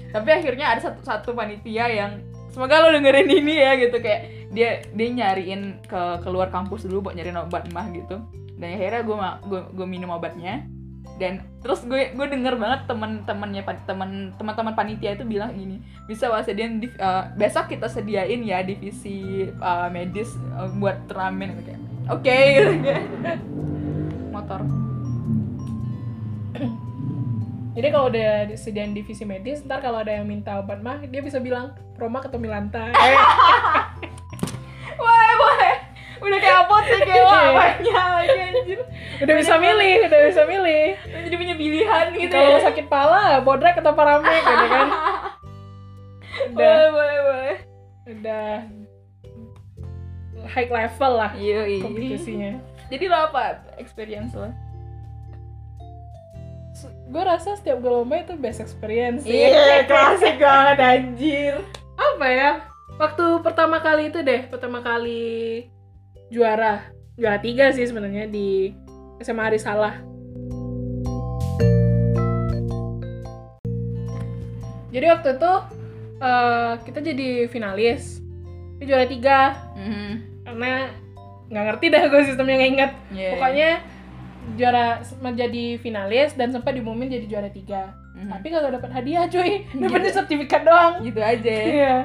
Tapi akhirnya ada satu satu panitia yang semoga lo dengerin ini ya gitu. Kayak dia dia nyariin ke keluar kampus dulu buat nyariin obat mah gitu. Dan akhirnya gue gue gue minum obatnya. Dan terus gue gue denger banget teman-temannya pan- teman teman-teman panitia itu bilang gini bisa wasedian div- eh, besok kita sediain ya divisi eh, medis eh, buat turnamen gitu kayak oke. Gitu kayak motor. Jadi kalau udah disediain divisi medis, ntar kalau ada yang minta obat mah, dia bisa bilang Promak atau Milanta. Wah, boleh. Udah kayak apotek ya, wah banyak lagi anjir. udah bisa milih, udah bisa milih. Udah Jadi punya pilihan gitu Kalau ya. sakit pala, bodrek atau paramek gitu kan. Udah, Boleh, boleh, boleh. udah high level lah Iya, iya. kompetisinya. Jadi lo apa experience lo? Gue rasa setiap gue lomba itu best experience sih. Iya, klasik banget anjir. Apa ya? Waktu pertama kali itu deh, pertama kali juara. Juara tiga sih sebenarnya di SMA Arisalah. Jadi waktu itu eh, kita jadi finalis. Juara tiga. Mhm. Karena nggak ngerti dah gue sistemnya nggak inget. Iya. Pokoknya juara menjadi finalis dan sempat diumumin jadi juara tiga. Mhm. Tapi kagak dapat hadiah cuy. Dapatnya sertifikat doang. gitu aja. ya. Iya.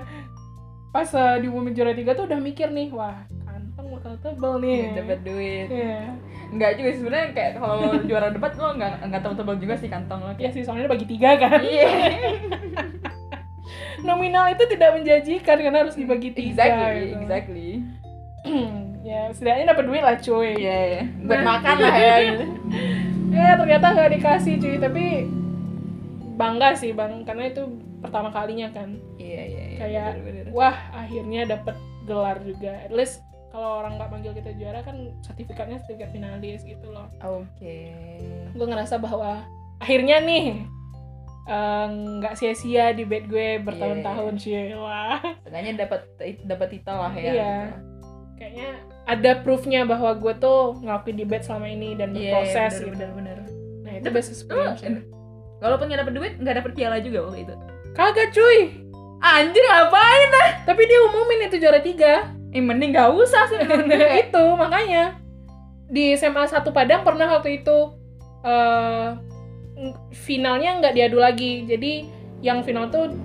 Pas uh, diumumin juara tiga tuh udah mikir nih, wah kantong bakal tebel nih. Dapat duit. Iya. Enggak juga sebenarnya kayak kalau juara debat lo enggak enggak tebel-tebel juga sih kantong lo. Iya sih, soalnya bagi tiga kan. Iya. Nominal itu tidak menjanjikan karena harus dibagi tiga. exactly, gitu. exactly. ya, setidaknya dapat duit lah cuy. Iya, iya. Buat Nah. makan lah ya. Ya, ternyata nggak dikasih cuy, tapi bangga sih bang, karena itu pertama kalinya kan. Iya, iya, iya. Kayak, bener-bener. Wah, akhirnya dapat gelar juga. At least kalau orang nggak manggil kita juara kan sertifikatnya sertifikat finalis gitu loh. Oke. gue ngerasa bahwa akhirnya nih eh, nggak sia-sia di bed gue bertahun-tahun sih wah Setidaknya dapat dapat titel lah ya. Iya. gitu. kayaknya ada proofnya bahwa gue tuh ngelakuin debate selama ini dan Iya, berproses bener, gitu. bener, bener. Nah itu best experience. Walaupun nggak dapet duit, nggak dapet piala juga waktu itu. Kagak cuy. Anjir ngapain ah? Tapi dia umumin itu juara tiga. Eh, mending nggak usah sih. itu makanya di SMA 1 Padang pernah waktu itu ng- finalnya nggak diadu lagi. Jadi yang final tuh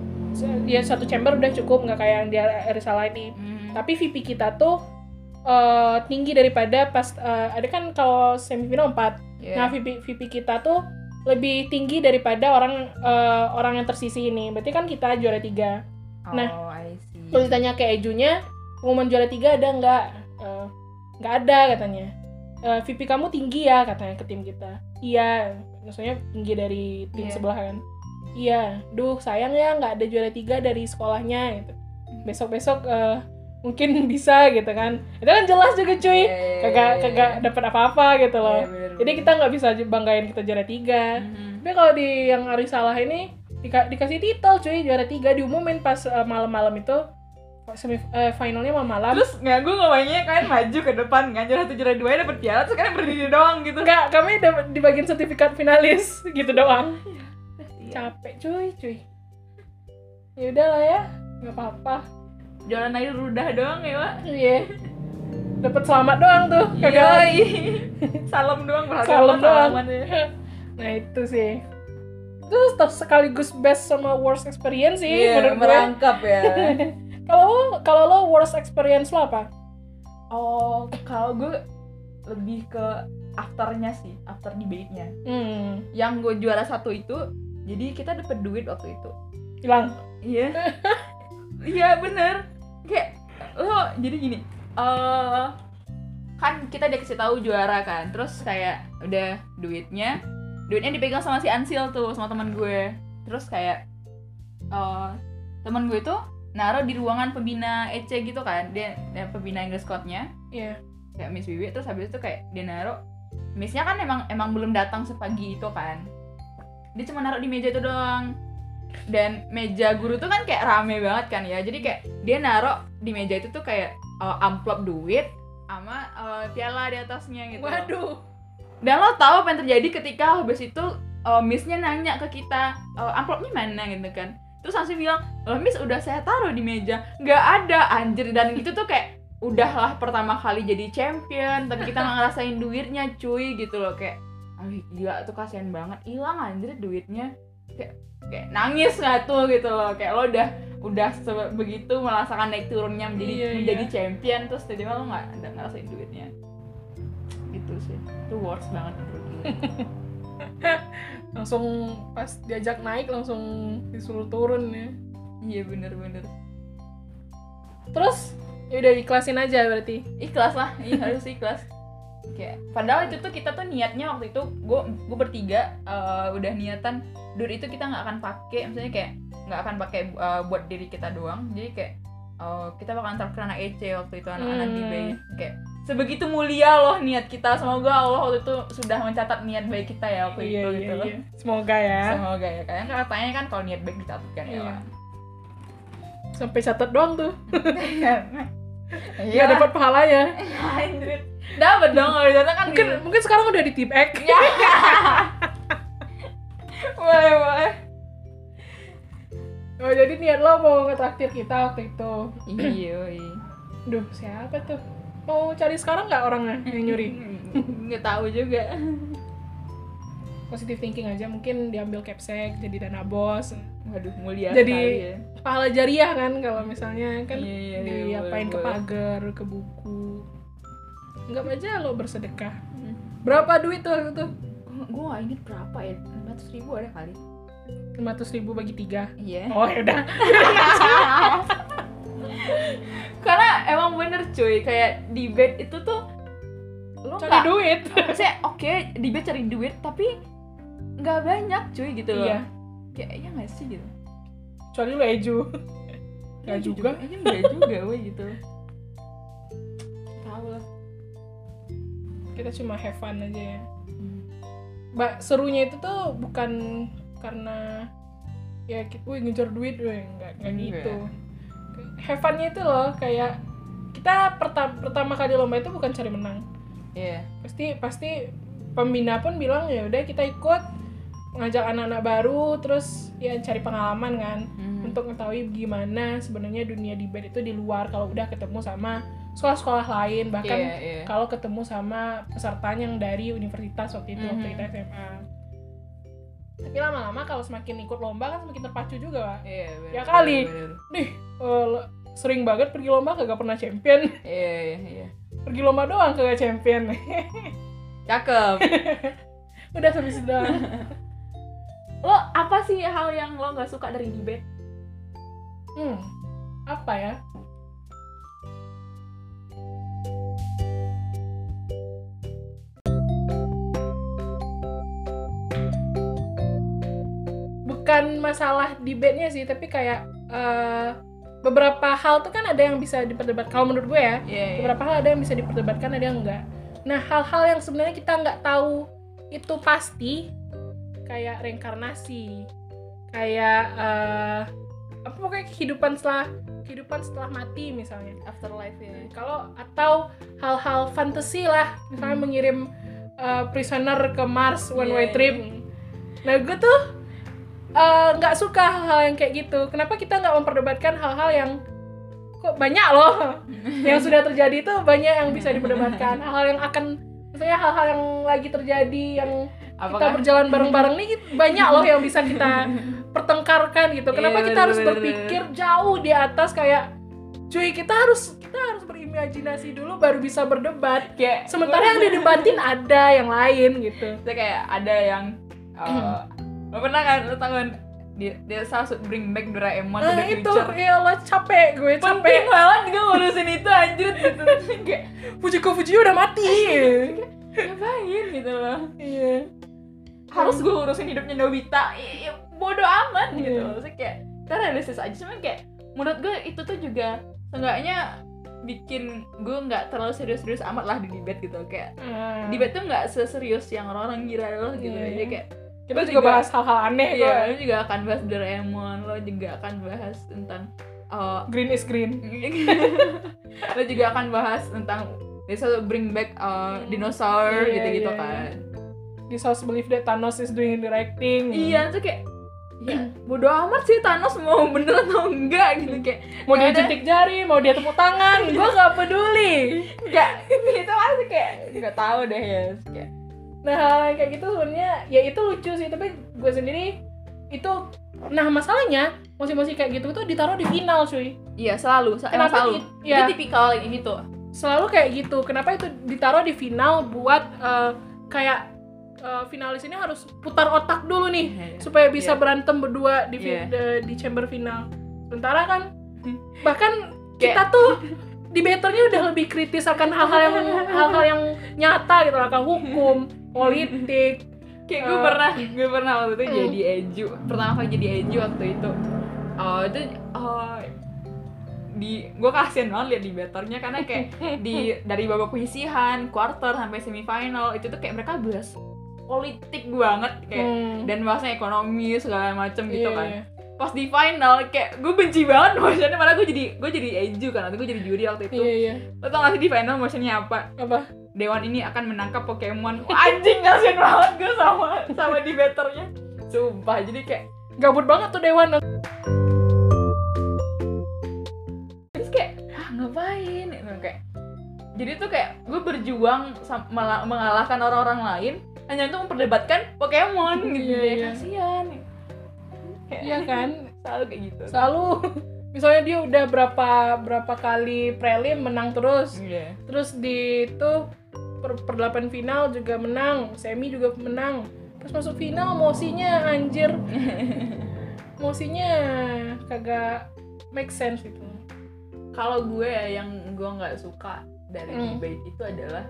dia satu chamber udah cukup nggak kayak yang di Arisala ini. Hmm. Tapi VP kita tuh eh, tinggi daripada pas eh, ada kan kalau semifinal 4 Iya. Nah, VP, VP kita tuh lebih tinggi daripada orang eh, orang yang tersisi ini. Berarti kan kita juara tiga. nah, oh, I see. Kalau ditanya ke Ejunya, pengumuman juara tiga ada nggak? Eh, Nggak ada katanya. Eh, VP kamu tinggi ya katanya ke tim kita. Iya, maksudnya tinggi dari tim Iya. sebelah kan. Iya, duh sayang ya nggak ada juara tiga dari sekolahnya gitu. Besok-besok eh, mungkin bisa gitu kan. Itu kan jelas juga cuy. Iya, Kagak kagak dapat apa-apa gitu Iya, loh. Jadi kita nggak bisa banggain kita juara tiga. Hmm. Tapi kalau di yang Ari Salah ini dika- dikasih titel cuy juara tiga diumumin pas eh, malam-malam itu semi eh, finalnya malam-malam. Terus nggak gue ngomongnya kalian maju ke depan kan juara satu juara dua dapet piala terus kalian berdiri doang gitu. enggak kami dapat di bagian sertifikat finalis gitu doang. Iya. Capek cuy cuy. Ya udah lah ya nggak apa-apa. Jalan air udah doang ya pak. Iya. Dapat selamat doang tuh. Kagak. Salam doang berharga Salam doang. ya. Nah itu sih. Terus ter- sekaligus best sama worst experience sih Iya, menurut gue. merangkap ya. Kalau lo, kalau lo worst experience lo apa? oh, kalau gue lebih ke afternya sih, after debate-nya. Hmm, Yang gue juara satu itu, jadi kita dapet duit waktu itu. hilang. Iya. Iya bener. Kayak lo jadi gini. eh kan kita dikasih tahu juara kan. Terus kayak udah duitnya, duitnya dipegang sama si Ansil tuh sama teman gue. Terus kayak eh teman gue tuh naruh di ruangan pembina EC gitu kan. Dia, dia pembina English Code-nya Iya. kayak Miss Wiwi terus habis itu kayak dia naruh Missnya kan emang emang belum datang sepagi itu kan dia cuma naruh di meja itu doang dan meja guru tuh kan kayak rame banget kan ya. Jadi kayak dia naruh di meja itu tuh kayak uh, amplop duit sama uh, piala di atasnya gitu. Waduh. dan lo tahu apa yang terjadi ketika habis itu uh, Missnya nanya ke kita uh, amplopnya mana gitu kan. Terus langsung bilang loh Miss udah saya taruh di meja. Nggak ada. Anjir dan itu tuh kayak udahlah pertama kali jadi champion tapi kita nggak ngerasain duitnya cuy gitu loh. Kayak gila tuh kasihan banget. Hilang anjir duitnya kayak kayak nangis nggak tuh gitu loh. Kayak lo udah udah begitu merasakan naik turunnya menjadi Iya, menjadi iya. champion terus tiba-tiba lo nggak nggak ngerasain duitnya. Gitu sih. Itu worst banget Langsung pas diajak naik langsung disuruh turun ya. iya bener-bener Terus ya udah ikhlasin aja berarti. ikhlas lah. Iya harus ikhlas kayak padahal itu tuh kita tuh niatnya waktu itu gue gue bertiga eh, udah niatan duit itu kita nggak akan pakai misalnya kayak nggak akan pakai eh, buat diri kita doang jadi kayak eh, kita bakalan traktir anak EC waktu itu anak-anak Hmm. di BI kayak sebegitu mulia loh niat kita semoga Allah waktu itu sudah mencatat niat baik kita ya waktu Iya itu iya gitu loh iya. Semoga ya. semoga ya kayak katanya kan kalau niat baik dicatat kan ya Iya. Wak. Sampai catat doang tuh. Iya. Gak dapat pahalanya. Dapat dong kalau dicatat kan Mungkin gitu. mungkin sekarang udah di tip X. Ya. boleh boleh. Oh, jadi niat lo mau ngetraktir kita waktu itu. Iya. iya. Duh, siapa tuh? Mau cari sekarang nggak orangnya yang nyuri? Nggak tahu juga. Positive thinking aja, mungkin diambil capsek, jadi dana bos. Waduh mulia Jadi, sekali ya. Pahala jariah kan kalau misalnya kan Iya, iya, iya, diapain boleh, ke pagar, ke buku. Enggak aja lo bersedekah. Berapa duit tuh waktu itu? Gue gak inget berapa ya. 500 ribu ada kali. 500 ribu bagi tiga. Iya. Oh ya udah. Karena emang bener cuy kayak di bed itu tuh lo Cari nggak duit. maksudnya oke di bed cari duit tapi nggak banyak cuy gitu loh Iya. kayak iya nggak sih gitu Kecuali lo Eju. Gak Iya juga. Iya enggak juga weh gitu. Kita cuma have fun aja ya. Mbak, serunya itu tuh bukan karena ya kita wih ngejar duit weh nggak nggak Iya. gitu have fun-nya itu loh kayak kita pertama pertama kali lomba itu bukan cari menang Iya. pasti pasti pembina pun bilang ya udah kita ikut ngajak anak-anak baru terus ya cari pengalaman kan Mhm. untuk mengetahui gimana sebenarnya dunia debate itu di luar kalau udah ketemu sama sekolah-sekolah lain bahkan Iya, iya. kalau ketemu sama pesertanya yang dari universitas waktu itu waktu Mhm. kita SMA tapi lama-lama kalau semakin ikut lomba kan semakin terpacu juga Pak. Iya, bener, Ya kali. bener, bener. nih le- sering banget pergi lomba kagak pernah champion Iya, iya, iya. pergi lomba doang kagak champion Cakep. udah sampai doang. lo apa sih hal yang lo nggak suka dari debate? hmm apa ya bukan masalah debate-nya sih tapi kayak eh, beberapa hal tuh kan ada yang bisa diperdebatkan kalau menurut gue ya Iya, iya. beberapa hal ada yang bisa diperdebatkan ada yang enggak nah hal-hal yang sebenarnya kita nggak tahu itu pasti kayak reinkarnasi kayak eh, apa pokoknya kehidupan setelah kehidupan setelah mati misalnya Afterlife ya. kalau atau hal-hal fantasi lah misalnya Hmm. mengirim eh, prisoner ke Mars one Iya, way iya. trip nah gue tuh eh, nggak suka hal-hal yang kayak gitu kenapa kita nggak memperdebatkan hal-hal yang kok banyak loh yang sudah terjadi itu banyak yang bisa diperdebatkan hal-hal yang akan misalnya hal-hal yang lagi terjadi yang kita Apakah berjalan bareng-bareng nih banyak loh yang bisa kita pertengkarkan gitu. Kenapa Iya, kita harus berpikir jauh di atas kayak cuy kita harus kita harus berimajinasi dulu baru bisa berdebat. kayak Sementara yang didebatin ada yang lain gitu. Itu kayak ada yang uh, lo pernah kan lo tau kan dia dia selalu bring back Doraemon Nah itu future. ya Allah capek gue Penting capek. banget juga ngurusin itu anjir gitu. kayak Fujiko Fuji udah mati. ngapain gitu loh. Iya. Harus gue ngurusin hidupnya Nobita. Ya, bodoh amat gitu. Iya. Maksudnya kayak kita realistis aja cuman kayak menurut gue itu tuh juga seenggaknya bikin gue nggak terlalu serius-serius amat lah di debate gitu kayak Ah. debate tuh nggak seserius yang orang-orang kira loh gitu Iya, Jadi iya. kayak kita juga juga- bahas hal-hal aneh Iya, kok. lo juga akan bahas Doraemon, lo juga akan bahas tentang uh, Green is green. lo juga akan bahas tentang selalu bring back uh, dinosaur Iya, gitu-gitu iya, kan. This house believe that Thanos is doing the right thing. Iya, tuh kayak ya bodo amat sih Thanos mau bener atau enggak gitu kayak mau dia nggak ada- jentik jari, mau dia tepuk tangan, gue gak peduli. enggak itu aja kayak nggak tahu deh ya kayak Nah hal yang kayak gitu sebenarnya ya itu lucu sih, tapi gue sendiri itu nah masalahnya musik-musik kayak gitu tuh ditaruh di final cuy. iya selalu Kenapa selalu di- iya. itu tipikal ini tuh Selalu kayak gitu. Kenapa itu ditaruh di final buat eh, kayak eh, finalis ini harus putar otak dulu nih supaya bisa Iya. berantem berdua di, fi- Iya. de- di chamber final. Sementara kan bahkan Kayak- kita tuh debaternya udah lebih kritis akan hal-hal yang hal-hal yang nyata gitu akan hukum, politik. kayak gue Eh. pernah gue pernah waktu itu jadi eju pertama kali jadi eju waktu itu oh itu oh, di gue kasihan banget liat di betternya karena kayak di dari babak penyisihan quarter sampai semifinal itu tuh kayak mereka bahas politik banget kayak Hmm. dan bahasnya ekonomi segala macem gitu Iya, kan iya. pas di final kayak gue benci banget motionnya malah gue jadi gue jadi eju kan waktu gue jadi juri waktu itu Iya iya. lo tau gak sih di final motionnya apa Apa? Dewan ini akan menangkap Pokemon. Wah, anjing kasihan banget gue sama sama di betternya sumpah jadi kayak Gabut banget tuh Dewan. terus kayak ah ngapain? Gitu kayak jadi tuh kayak gue berjuang mengalahkan orang-orang lain hanya untuk memperdebatkan Pokemon gitu. Iya, ya iya. kasihan. Kayak Iya kan? selalu kayak gitu. Selalu misalnya dia udah berapa berapa kali prelim menang terus. iya Terus di itu per, per delapan final juga menang, semi juga menang. Terus masuk final mosinya anjir. mosinya kagak make sense gitu. kalau gue ya yang gue nggak suka dari Hmm. debate itu adalah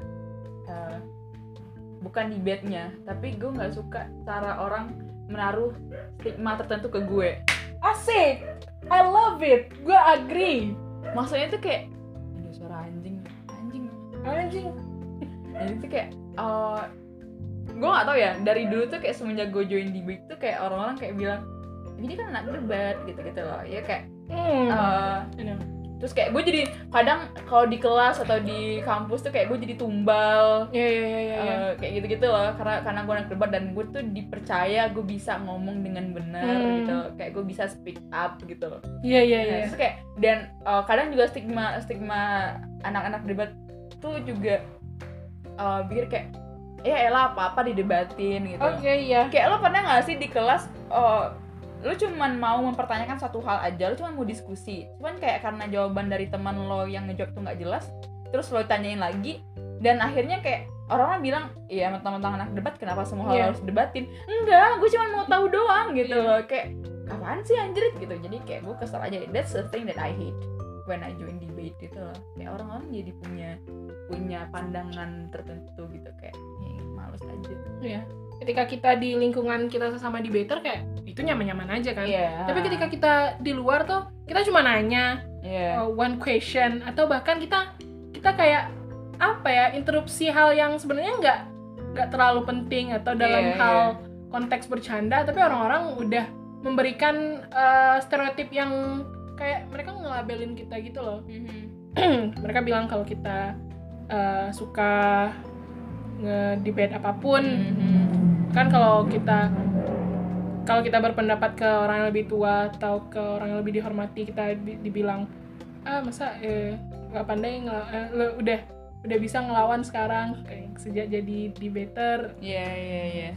eh, bukan debate-nya tapi gue nggak suka cara orang menaruh stigma tertentu ke gue Asik. I love it. Gue agree. maksudnya tuh kayak ada suara anjing anjing Anjing. jadi tuh kayak eh gue nggak tahu ya dari dulu tuh kayak semenjak gue join debate tuh kayak orang-orang kayak bilang ini kan anak debat gitu gitu loh ya kayak Hmm. Ini. Terus kayak gue jadi kadang kalau di kelas atau di kampus tuh kayak gue jadi tumbal Iya iya iya iya. iya. eh, kayak gitu-gitu loh karena karena gue anak debat dan gue tuh dipercaya gue bisa ngomong dengan benar Hmm. gitu kayak gue bisa speak up gitu loh Iya iya Nah, iya. terus kayak dan eh, kadang juga stigma stigma anak-anak debat tuh juga eh, pikir kayak ya elah apa apa didebatin gitu Oke iya. kayak lo pernah nggak sih di kelas oh, lo cuman mau mempertanyakan satu hal aja lo cuman mau diskusi. Cuman kayak karena jawaban dari teman lo yang ngejawab tuh nggak jelas terus lo tanyain lagi dan akhirnya kayak orang-orang bilang iya mentang-mentang anak debat kenapa semua hal Iya. harus debatin? Enggak gue cuma mau tahu doang gitu Iya. loh. Kayak apaan sih anjrit? Gitu. Jadi kayak gue kesel aja. That's the thing that I hate when I join debate gitu loh. Kayak orang-orang jadi punya punya pandangan tertentu gitu. Kayak "Ih, males aja. Iya. Ketika kita di lingkungan kita sesama debater kayak itu nyaman-nyaman aja kan. iya Tapi ketika kita di luar tuh kita cuma nanya iya uh, one question atau bahkan kita kita kayak apa ya interupsi hal yang sebenarnya nggak nggak terlalu penting atau dalam Iya, hal iya. konteks bercanda tapi orang-orang udah memberikan uh, stereotip yang kayak mereka ngelabelin kita gitu loh Mhm. mereka bilang kalau kita uh, suka ngedebate apa pun Mhm. Kan kalau kita kalau kita berpendapat ke orang yang lebih tua atau ke orang yang lebih dihormati kita bi- dibilang ah masa eh, nggak pandai ngela- eh, lo udah udah bisa ngelawan sekarang kayak sejak jadi debater Iya iya iya.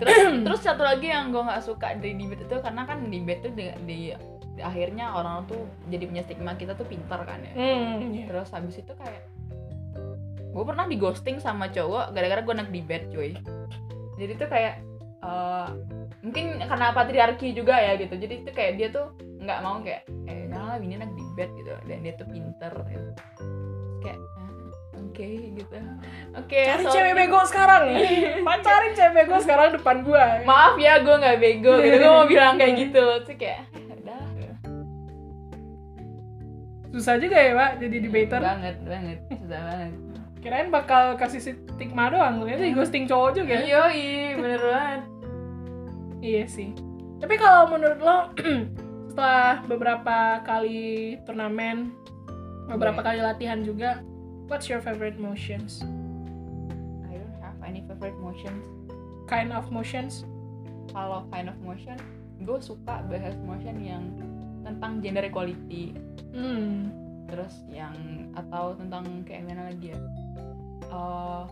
Terus terus satu lagi yang gue nggak suka dari debate itu karena kan debate tuh di, di, di akhirnya orang tuh jadi punya stigma kita tuh pintar kan ya. hmm, iya. Terus habis itu kayak gue pernah di ghosting sama cowok gara-gara gue anak debate cuy. Jadi tuh kayak eh, mungkin karena patriarki juga ya gitu. Jadi itu kayak dia tuh nggak mau kayak eh janganlah ini anak debate gitu dan dia tuh pinter gitu. Kayak "Ah, oke gitu. Oke. cari sorry." cewek bego sekarang pacarin cewek bego sekarang depan gua maaf ya gue nggak bego gitu gue mau bilang kayak gitu tuh kayak udah susah juga ya pak jadi debater banget banget susah banget kirain bakal kasih stigma doang ternyata di ghosting cowok juga iya iya bener banget Iya sih. Tapi kalau menurut lo setelah beberapa kali turnamen, beberapa Gue- kali latihan juga, what's your favorite motions? I don't have any favorite motions Kind of motions? kalau kind of motion gue suka bahas motion yang tentang gender equality Hmm. terus yang atau tentang kayak mana lagi ya Eh,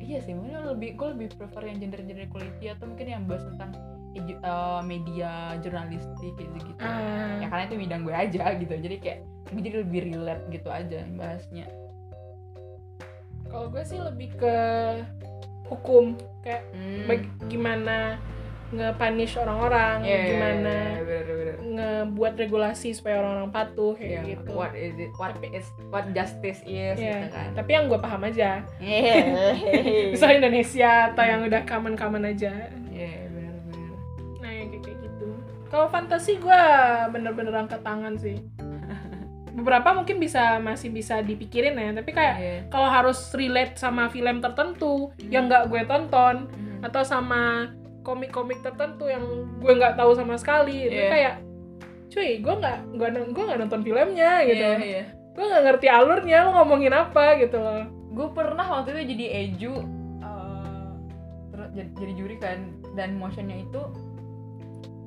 iya sih mungkin lebih gue lebih prefer yang gender gender equality atau mungkin yang bahas tentang eh, media jurnalistik kayak gitu ya Ah, karena itu bidang gue aja gitu jadi kayak gue jadi lebih relate gitu aja bahasnya. Kalau gue sih lebih ke hukum, kayak hmm. gimana nge-punish orang-orang, Iya, iya, gimana iya, bener, bener. ngebuat regulasi supaya orang-orang patuh kayak gitu. what is it what is what justice is Iya, gitu kan tapi yang gue paham aja. Iya. Misal Indonesia atau yang udah common-common aja. Iya, bener-bener. Nah yang kayak gitu. Kalau fantasi gue bener-bener angkat tangan sih. Beberapa mungkin bisa masih bisa dipikirin ya, tapi kayak Iya. kalau harus relate sama film tertentu yang nggak gue tonton Mhm. atau sama komik-komik tertentu yang gue nggak tahu sama sekali, itu Iya. kayak cuy gue nggak gue gue nggak nonton filmnya gitu, Iya, iya. gue nggak ngerti alurnya lo ngomongin apa gitu loh. Gue pernah waktu itu jadi Eju eh, terus jadi, jadi juri kan dan motionnya itu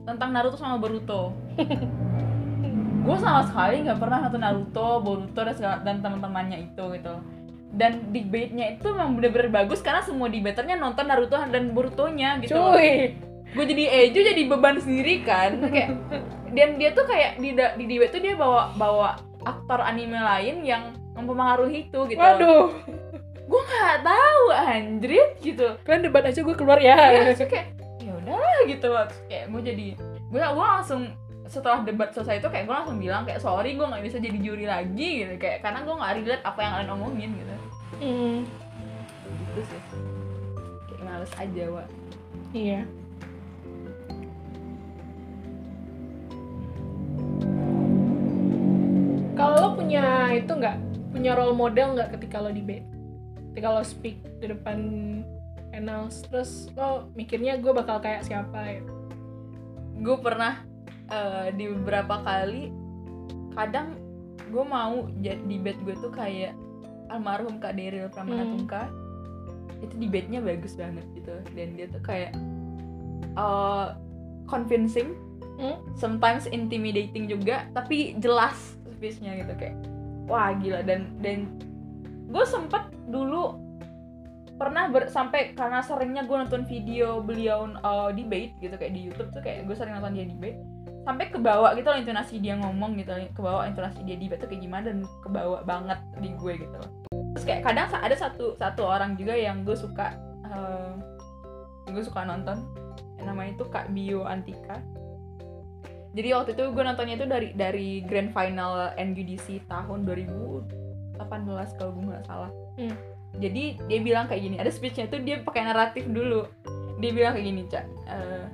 tentang Naruto sama Boruto. gue sama sekali nggak pernah nonton Naruto, Boruto dan segala, dan teman-temannya itu gitu. Dan debate-nya itu memang bener-bener bagus karena semua debaternya nonton Naruto dan Boruto-nya gitu. Cuy, gue jadi Eju jadi beban sendiri kan. Kayak dan dia tuh kayak di di debate tuh dia bawa bawa aktor anime lain yang mempengaruhi itu gitu. Waduh, gue nggak tahu anjrit gitu. Kan debat aja gue keluar ya. ya kayak ya udahlah gitu loh. Kayak gue jadi gue gue langsung setelah debat selesai itu kayak gue langsung bilang kayak sorry gue nggak bisa jadi juri lagi gitu. Kayak karena gue nggak relate apa yang kalian omongin gitu. Hmm, gitu sih. Kayak males aja wa. Iya. Kalau lo punya itu nggak punya role model nggak ketika lo debate? Ketika lo speak di depan panels, terus lo mikirnya gue bakal kayak siapa ya? gue pernah eh, di beberapa kali kadang gue mau jadi debate gue tuh kayak almarhum kak Daryl Pramanatumka. Itu debate-nya bagus banget gitu. Dan dia tuh kayak uh, convincing Hmm. sometimes intimidating juga tapi jelas speech-nya gitu kayak wah gila. Dan dan gue sempet dulu pernah ber, sampai karena seringnya gue nonton video beliau uh, debate gitu kayak di YouTube tuh kayak gue sering nonton dia debate sampai kebawa gitu loh intonasi dia ngomong gitu kebawa intonasi dia debate tuh kayak gimana dan kebawa banget di gue gitu loh. Terus kayak kadang ada satu satu orang juga yang gue suka uh, gue suka nonton. Yang namanya itu Kak Bio Antika. Jadi waktu itu gue nontonnya itu dari dari grand final NGDC tahun 2018 kalau gue nggak salah. Hmm. jadi dia bilang kayak gini ada speechnya tuh dia pakai naratif dulu. Dia bilang kayak gini cak eh,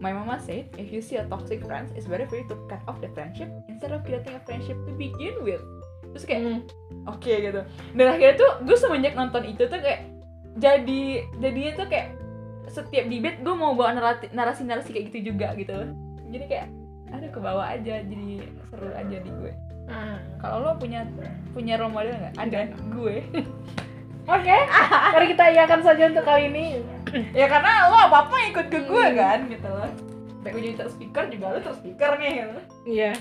My mama said, if you see a toxic friend, it's better for you to cut off the friendship instead of creating a friendship to begin with. Terus kayak, Hmm. oke gitu. Dan akhirnya tuh gue semenjak nonton itu tuh kayak jadi jadinya tuh kayak setiap debate gue mau bawa narasi narasi narasi kayak gitu juga gitu. Jadi kayak ada ke bawah aja jadi seru aja di gue. Ah. Kalau lo punya punya role model nggak? Ada gue. Oke, mari kita iakan saja untuk kali ini. ya karena lo apa apa ikut ke gue Hmm. kan gitu loh. Sampai gue jadi speaker juga lo speaker nih gitu. Iya.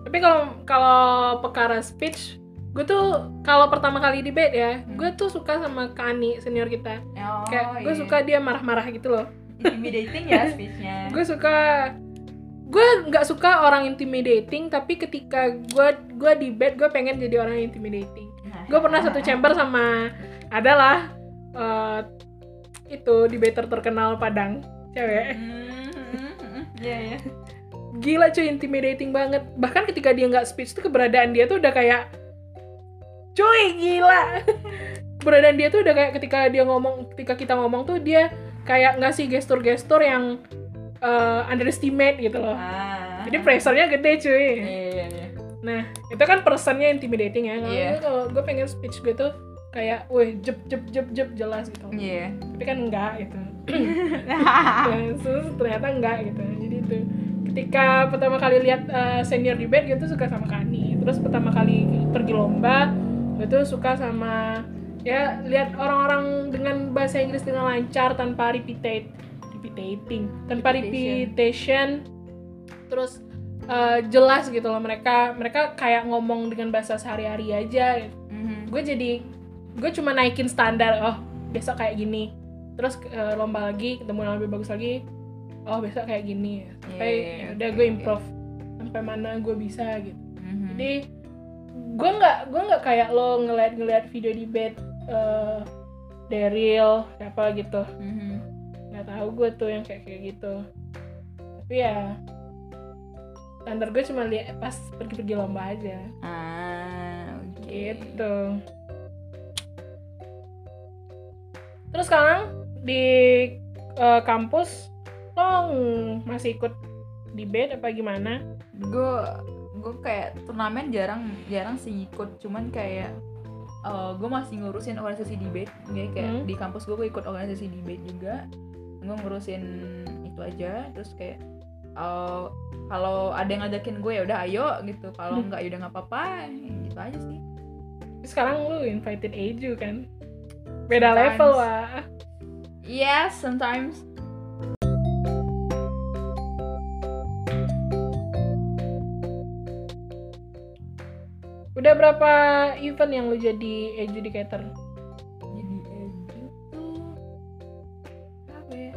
Tapi kalau kalau perkara speech, gue tuh kalau pertama kali debate ya, Hmm. gue tuh suka sama Kak Ani senior kita. Oh, Kayak gue iya. suka dia marah-marah gitu loh. intimidating ya speechnya. Gue suka gue nggak suka orang intimidating tapi ketika gue gue debate gue pengen jadi orang intimidating Nah. gue pernah satu chamber sama adalah eh, itu debater terkenal Padang cewek Hmm, Iya ya. gila cuy intimidating banget bahkan ketika dia nggak speech tuh keberadaan dia tuh udah kayak cuy gila keberadaan dia tuh udah kayak ketika dia ngomong ketika kita ngomong tuh dia kayak ngasih gestur-gestur yang eh, underestimate gitu loh Ah. jadi pressure-nya gede cuy Iya iya iya. nah itu kan personnya intimidating ya kalau Iya. gue kalau gue pengen speech gue tuh kayak weh jep jep jep jep jelas gitu Iya. tapi kan enggak gitu terus ternyata enggak gitu jadi itu ketika pertama kali lihat uh, senior debate gue tuh suka sama Kani terus pertama kali pergi lomba tuh suka sama ya lihat orang-orang dengan bahasa Inggris dengan lancar tanpa repeated repeating tanpa Repetition. terus uh, jelas gitu loh mereka mereka kayak ngomong dengan bahasa sehari-hari aja gitu Mhm. gue jadi gue cuma naikin standar oh besok kayak gini. Terus eh, lomba lagi ketemu yang lebih bagus lagi. Oh besok kayak gini. Sampai Iya, iya, ya iya, udah oke, gue improve. Sampai mana gue bisa gitu. Mhm. jadi gue nggak gue nggak kayak lo ngeliat ngeliat video debate eh Daryl siapa gitu. Mhm. nggak tahu gue tuh yang kayak kayak gitu. Tapi ya standar gue cuma lihat pas pergi-pergi lomba aja. Ah, oke. gitu terus sekarang di eh, kampus lo masih ikut debate apa gimana? Gue gue kayak turnamen jarang jarang sih ikut. Cuman kayak gue masih ngurusin organisasi debate Jadi kayak Hmm. di kampus gue gue ikut organisasi debate juga. Gue ngurusin itu aja. Terus kayak eh, kalau ada yang ngajakin gue ya udah ayo gitu. Kalau Hmm. enggak ya udah nggak apa-apa. Gitu aja sih. Terus sekarang lu invited Eju kan beda Sometimes. level wah yes sometimes. Udah berapa event yang lu jadi adjudicator? Jadi edu tuh apa ya?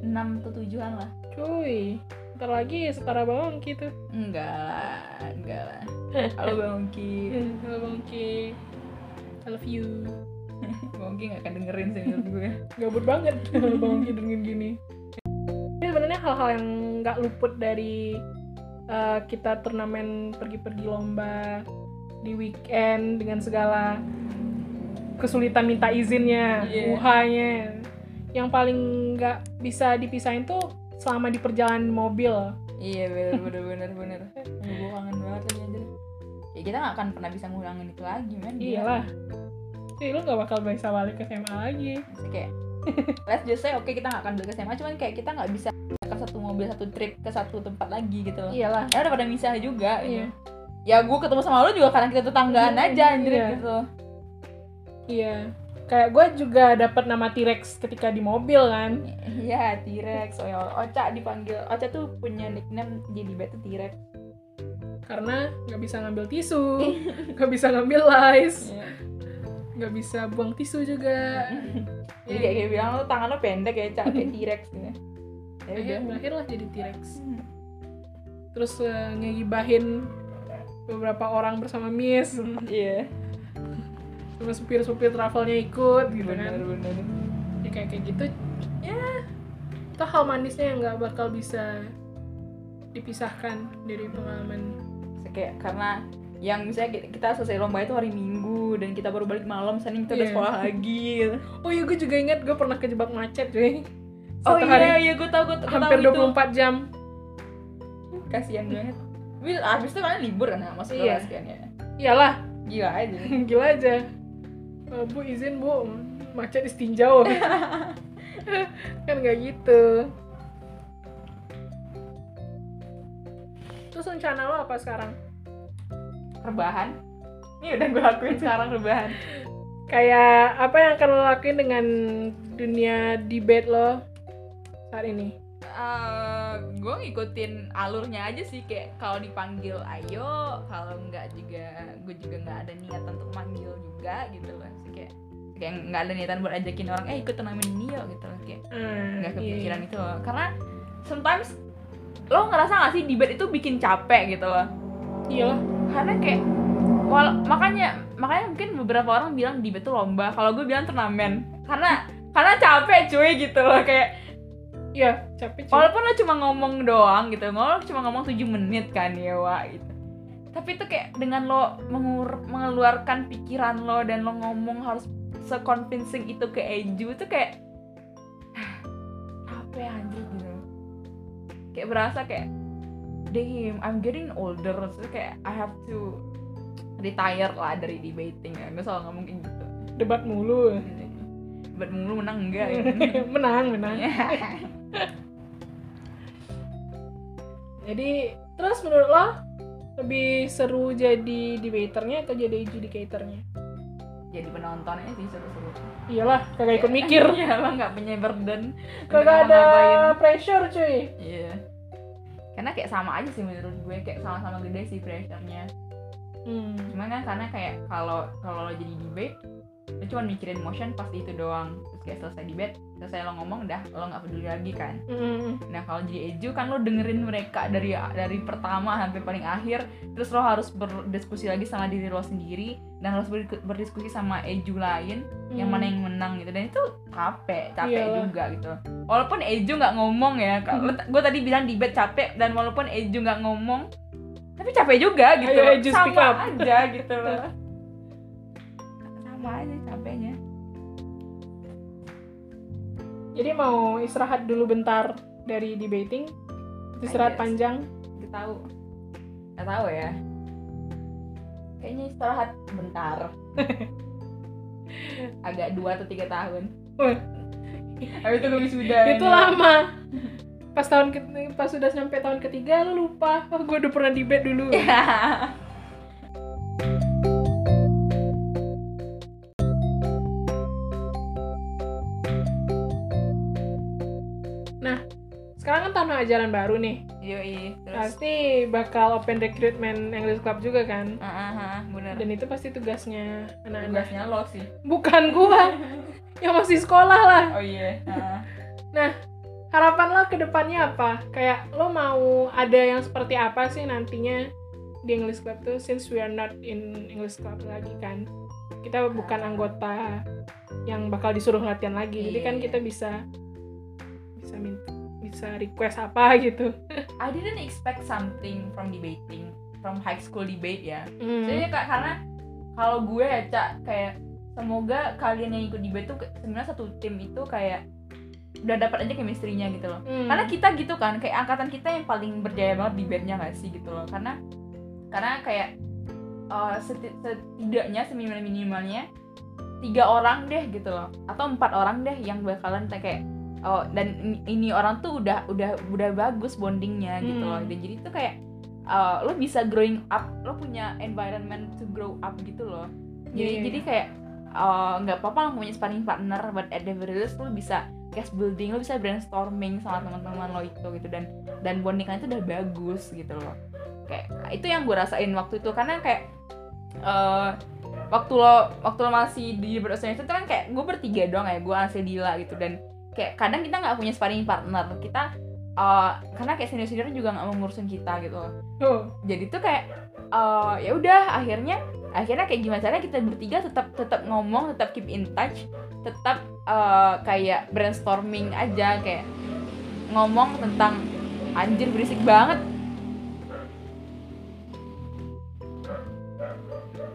Enam atau tujuan lah. Cuy ntar lagi setara bawang gitu enggak lah enggak lah. Halo bang Ongki. Halo Bang I love you. Bang Ongki nggak akan dengerin sih menurut gue. Gabut banget kalau Bang dengerin gini. Ini sebenarnya hal-hal yang nggak luput dari uh, kita turnamen pergi-pergi lomba di weekend dengan segala kesulitan minta izinnya, Iya. uhanya. Yang paling nggak bisa dipisahin tuh selama di perjalanan mobil. iya bener bener bener bener gue kangen banget lagi anjir ya kita nggak akan pernah bisa ngulangin itu lagi men Iyalah. Sih lu nggak bakal bisa balik ke SMA lagi. Maksudnya kayak let's just say oke kita nggak akan balik ke SMA cuman kayak kita nggak bisa akan satu mobil satu trip ke satu tempat lagi gitu loh iyalah ya udah pada misah juga gitu. Iya. ya gue ketemu sama lo juga karena kita tetanggaan Iya, aja anjir iya. gitu iya kayak gue juga dapat nama T-Rex ketika di mobil kan Iya, T-Rex. Oh, ya, Ocha dipanggil. Ocha tuh punya nickname jadi tuh T-Rex. karena nggak bisa ngambil tisu nggak bisa ngambil lice Iya. nggak bisa buang tisu juga Jadi kayak kayak bilang lo tangan lo pendek ya, Cak, kayak T-Rex gitu. Ya udah. berakhirlah jadi T-Rex terus eh, ngegibahin beberapa orang bersama Miss Iya. Supir-supir travelnya ikut gitu Bener kan bener. ya kayak kayak gitu ya itu hal manisnya yang nggak bakal bisa dipisahkan dari pengalaman Kayak karena yang misalnya kita- selesai lomba itu hari Minggu dan kita baru balik malam, Senin kita udah Iya. sekolah lagi. Gitu. oh iya gue juga ingat gue pernah kejebak macet cuy Oh Satu iya, hari iya gue tau, gue hampir itu. 24 jam Kasian banget. Wil, abis itu kalian libur kan ya, masuk Iya. kelas kan ya. iyalah Gila aja. gila aja bu izin bu. Macet istinjau kan nggak gitu. Terus rencana lo apa sekarang? Rebahan. Ini udah gue lakuin sekarang rebahan. kayak apa yang akan lo lakuin dengan dunia debate lo saat ini Gue ngikutin alurnya aja sih kayak kalau dipanggil ayo kalau enggak juga gue juga nggak ada niatan untuk manggil juga gitu loh. Sih kayak kayak nggak ada niatan buat ajakin orang eh ikut turnamen ini yuk gitu loh. Kayak Ah, nggak iya, kepikiran iya. itu. Loh karena sometimes lo ngerasa gak sih debate itu bikin capek gitu loh? Iyalah. Karena kayak wal makanya makanya mungkin beberapa orang bilang debate itu lomba. Kalau gue bilang turnamen. Karena karena capek cuy gitu loh. Kayak iya capek cuy. walaupun lo cuma ngomong doang gitu lo cuma ngomong 7 menit kan ya wa gitu. Tapi itu kayak dengan lo mengur- mengeluarkan pikiran lo dan lo ngomong harus se-convincing itu ke Eju itu kayak apa ya anjir gitu. Kayak berasa kayak damn I'm getting older so kayak I have to retire lah dari debating ya. Gue selalu ngomong kayak gitu. Debat mulu. Buat mulu menang enggak ya. menang menang jadi terus menurut lo lebih seru jadi debaternya atau jadi adjudicatornya jadi penontonnya sih seru-seru iyalah kagak ikut mikir Iya, lo nggak punya burden. kagak ada ngapain. pressure cuy Iya. Karena kayak sama aja sih menurut gue kayak sama-sama gede sih pressure-nya. hmm. Cuman kan karena kayak kalau kalau lo jadi debate, lo cuma mikirin motion pasti itu doang. Kayak selesai debate, selesai lo ngomong dah lo nggak peduli lagi kan. Mm. Nah kalau jadi eju kan lo dengerin mereka dari dari pertama sampai paling akhir, terus lo harus berdiskusi lagi sama diri lo sendiri dan harus ber- berdiskusi sama eju lain yang Hmm. mana yang menang gitu dan itu capek capek Iyalah. juga gitu walaupun Eju nggak ngomong ya kalau gue tadi bilang debate capek dan walaupun Eju nggak ngomong tapi capek juga gitu Ayo, sama aja gitu loh sama aja jadi mau istirahat dulu bentar dari debating istirahat panjang. Gak tahu. Nggak tahu ya. Kayaknya istirahat bentar. Agak dua atau tiga tahun. Habis itu gue wisuda itu lama. Pas tahun ke- pas sudah sampai tahun ketiga lu lupa. Oh gue udah pernah debate dulu. Sekarang tahun ajaran baru nih. Yoi, terus? Pasti bakal open recruitment English Club juga kan? Ah, ah, ah, bener. Dan itu pasti tugasnya anak-anak. Tugasnya lo sih. Bukan gua. Yang masih sekolah lah. Oh iya ah. harapan lo ke depannya apa? Kayak lo mau ada yang seperti apa sih nantinya di English Club tuh since we are not in English Club lagi kan? Kita bukan anggota yang bakal disuruh latihan lagi. Jadi kan Iya. kita bisa bisa request apa gitu I didn't expect something from debating from high school debate ya Hmm. Jadi kak karena kalau gue ya cak kayak semoga kalian yang ikut debate tuh sebenarnya satu tim itu kayak udah dapat aja chemistry-nya gitu loh. Hmm. Karena kita gitu kan, kayak angkatan kita yang paling berjaya banget debate-nya gak sih gitu loh. Karena karena kayak uh, seti- setidaknya seminimal minimalnya tiga orang deh gitu loh atau empat orang deh yang bakalan kayak oh dan ini- orang tuh udah udah udah bagus bondingnya gitu Hmm. loh dan jadi tuh kayak uh, lo bisa growing up lo punya environment to grow up gitu loh. Jadi Iya, jadi iya. kayak uh, nggak apa-apa lo punya sparring partner but at the very least lo bisa case building lo bisa brainstorming sama teman-teman lo itu gitu. Dan dan bonding kalian itu udah bagus gitu loh. Kayak itu yang gue rasain waktu itu. Karena kayak uh, waktu lo waktu lo masih di beroperasi itu kan kayak gue bertiga doang ya gue Ansel Dila gitu. Dan kayak kadang kita nggak punya sparring partner kita uh, karena kayak senior senior juga nggak mau ngurusin kita gitu loh. Oh, jadi tuh kayak uh, ya udah akhirnya akhirnya kayak gimana caranya kita bertiga tetap tetap ngomong tetap keep in touch tetap uh, kayak brainstorming aja kayak ngomong tentang anjir berisik banget.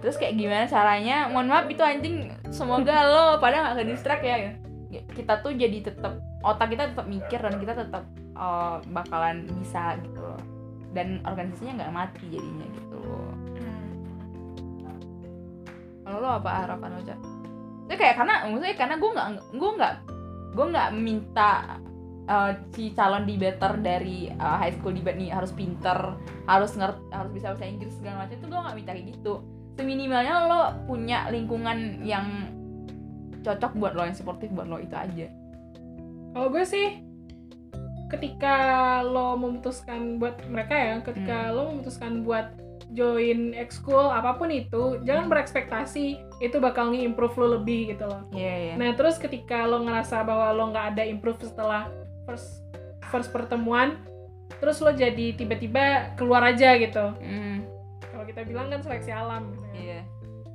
Terus kayak gimana caranya? Mohon maaf itu anjing semoga lo pada nggak ke distract ya kita tuh jadi tetap otak kita tetap mikir dan kita tetap uh, bakalan bisa gitu loh. Dan organisasinya nggak mati jadinya gitu. Loh kalau lo apa harapan lo cak? Itu kayak karena maksudnya karena gue nggak gue nggak gue nggak minta uh, si calon debater dari uh, high school debate nih harus pinter harus ngerti harus bisa bahasa Inggris segala macam itu gue nggak minta kayak gitu. Seminimalnya lo punya lingkungan yang cocok buat lo yang supportif buat lo itu aja Kalau gue sih ketika lo memutuskan buat mereka ya, ketika lo memutuskan buat join ekskul apa pun itu, jangan berekspektasi itu bakal nge-improve lo lebih gitu loh. iya iya Nah terus ketika lo ngerasa bahwa lo nggak ada improve setelah first first pertemuan, terus lo jadi tiba-tiba keluar aja gitu. Hmm, Kalau kita bilang kan seleksi alam. Gitu kan.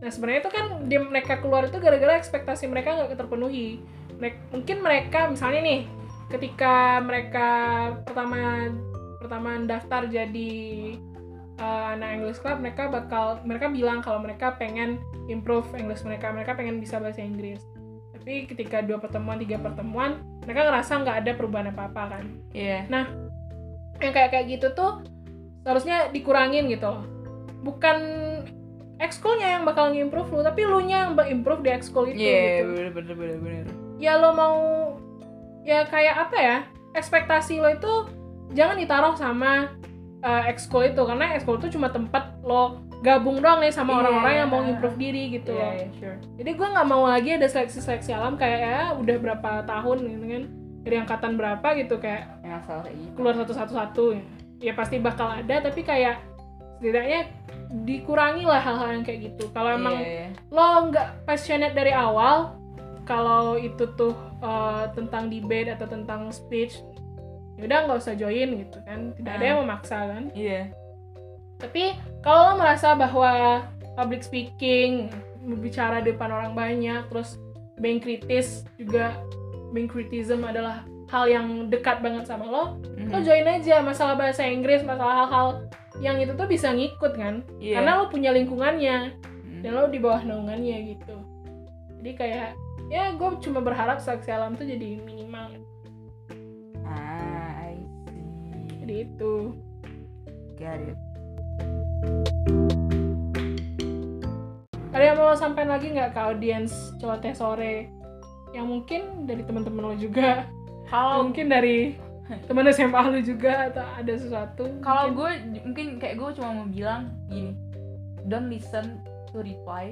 Nah sebenarnya itu kan dia mereka keluar itu gara-gara ekspektasi mereka nggak terpenuhi. Mungkin mereka misalnya nih ketika mereka pertama pertama daftar jadi uh, anak English Club mereka bakal mereka bilang kalau mereka pengen improve English mereka mereka pengen bisa bahasa Inggris. Tapi ketika dua pertemuan tiga pertemuan mereka ngerasa nggak ada perubahan apa apa kan iya yang kayak kayak gitu tuh seharusnya dikurangin gitu loh bukan ekskulnya yang bakal nge-improve lu tapi lu nya yang improve di ekskul itu iya gitu. bener bener bener bener. Ya lo mau ya kayak apa ya ekspektasi lo itu jangan ditaruh sama uh, ekskul itu karena ekskul itu cuma tempat lo gabung doang nih sama Iya. orang-orang yang mau improve diri gitu. Loh iya sure. Jadi gue nggak mau lagi ada seleksi-seleksi alam kayak ya udah berapa tahun gitu kan. Dari angkatan berapa gitu kayak yang kayak gitu keluar satu-satu-satu ya. ya pasti bakal ada tapi kayak setidaknya dikurangi lah hal-hal yang kayak gitu kalau emang Iya, iya. lo nggak passionate dari awal kalau itu tuh uh, tentang debate atau tentang speech ya udah nggak usah join gitu kan tidak ada Hmm. yang memaksa kan iya tapi kalau lo merasa bahwa public speaking berbicara di depan orang banyak terus being kritis juga being criticism adalah hal yang dekat banget sama lo lo Mhm. join aja. Masalah bahasa Inggris masalah hal-hal yang itu tuh bisa ngikut kan? Iya. karena lo punya lingkungannya Mhm. dan lo di bawah naungannya gitu. Jadi kayak ya gue cuma berharap seleksi alam tuh jadi minimal. Ah I see. Jadi itu. Got it. Ada yang mau lo sampaikan lagi nggak ke audiens celoteh sore? Yang mungkin dari teman-teman lo juga kalau mungkin dari teman SMA lo juga atau ada sesuatu? Kalau gue mungkin kayak gue cuma mau bilang gini don't listen to reply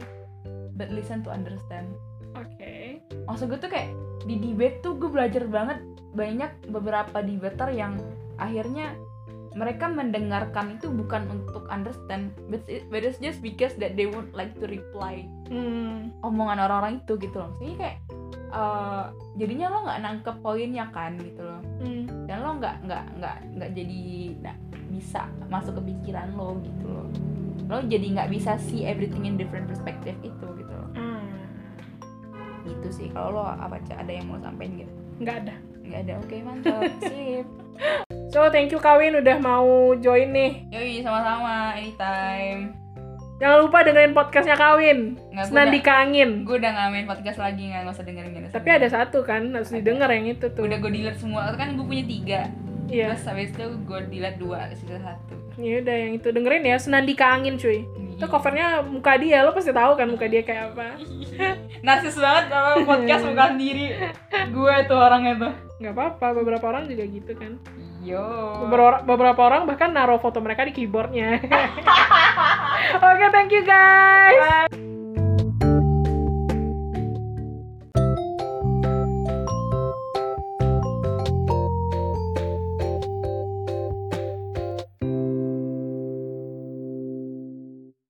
but listen to understand. Oke. Maksud gue tuh kayak di debate tuh gue belajar banget banyak beberapa debater yang akhirnya mereka mendengarkan itu bukan untuk understand but, it, but it's just because that they would like to reply hmm, omongan orang-orang itu gitu loh. Maksudnya kayak eh, jadinya lo nggak nangkep poinnya kan gitu loh. Hmm, dan lo nggak nggak nggak nggak jadi nggak bisa masuk ke pikiran lo gitu loh. Lo jadi nggak bisa see everything in different perspective itu gitu loh. Hmm. gitu sih. Kalau lo apa ada yang mau sampein gitu? Nggak ada nggak ada. Oke mantap. Sip. So thank you kawin udah mau join nih. Yoi sama-sama. Anytime. Jangan lupa dengerin podcastnya kawin. Nggak, gue Senandi udah, Angin. gue udah ngamen podcast lagi nggak nggak usah dengerin usah tapi ada satu kan harus Ada. didengar yang itu tuh. Udah gue delete semua. Kan gue punya tiga. Iya. Terus habis itu gue delete dua sisa satu. Ya udah yang itu dengerin ya. Senandika Angin cuy itu covernya muka dia lo pasti tahu kan muka dia kayak apa. Narsis banget kalau podcast muka sendiri gue tuh orangnya tuh. Nggak apa-apa beberapa orang juga gitu kan. Yo. Beberapa, beberapa orang bahkan naruh foto mereka di keyboardnya. Oke thank you guys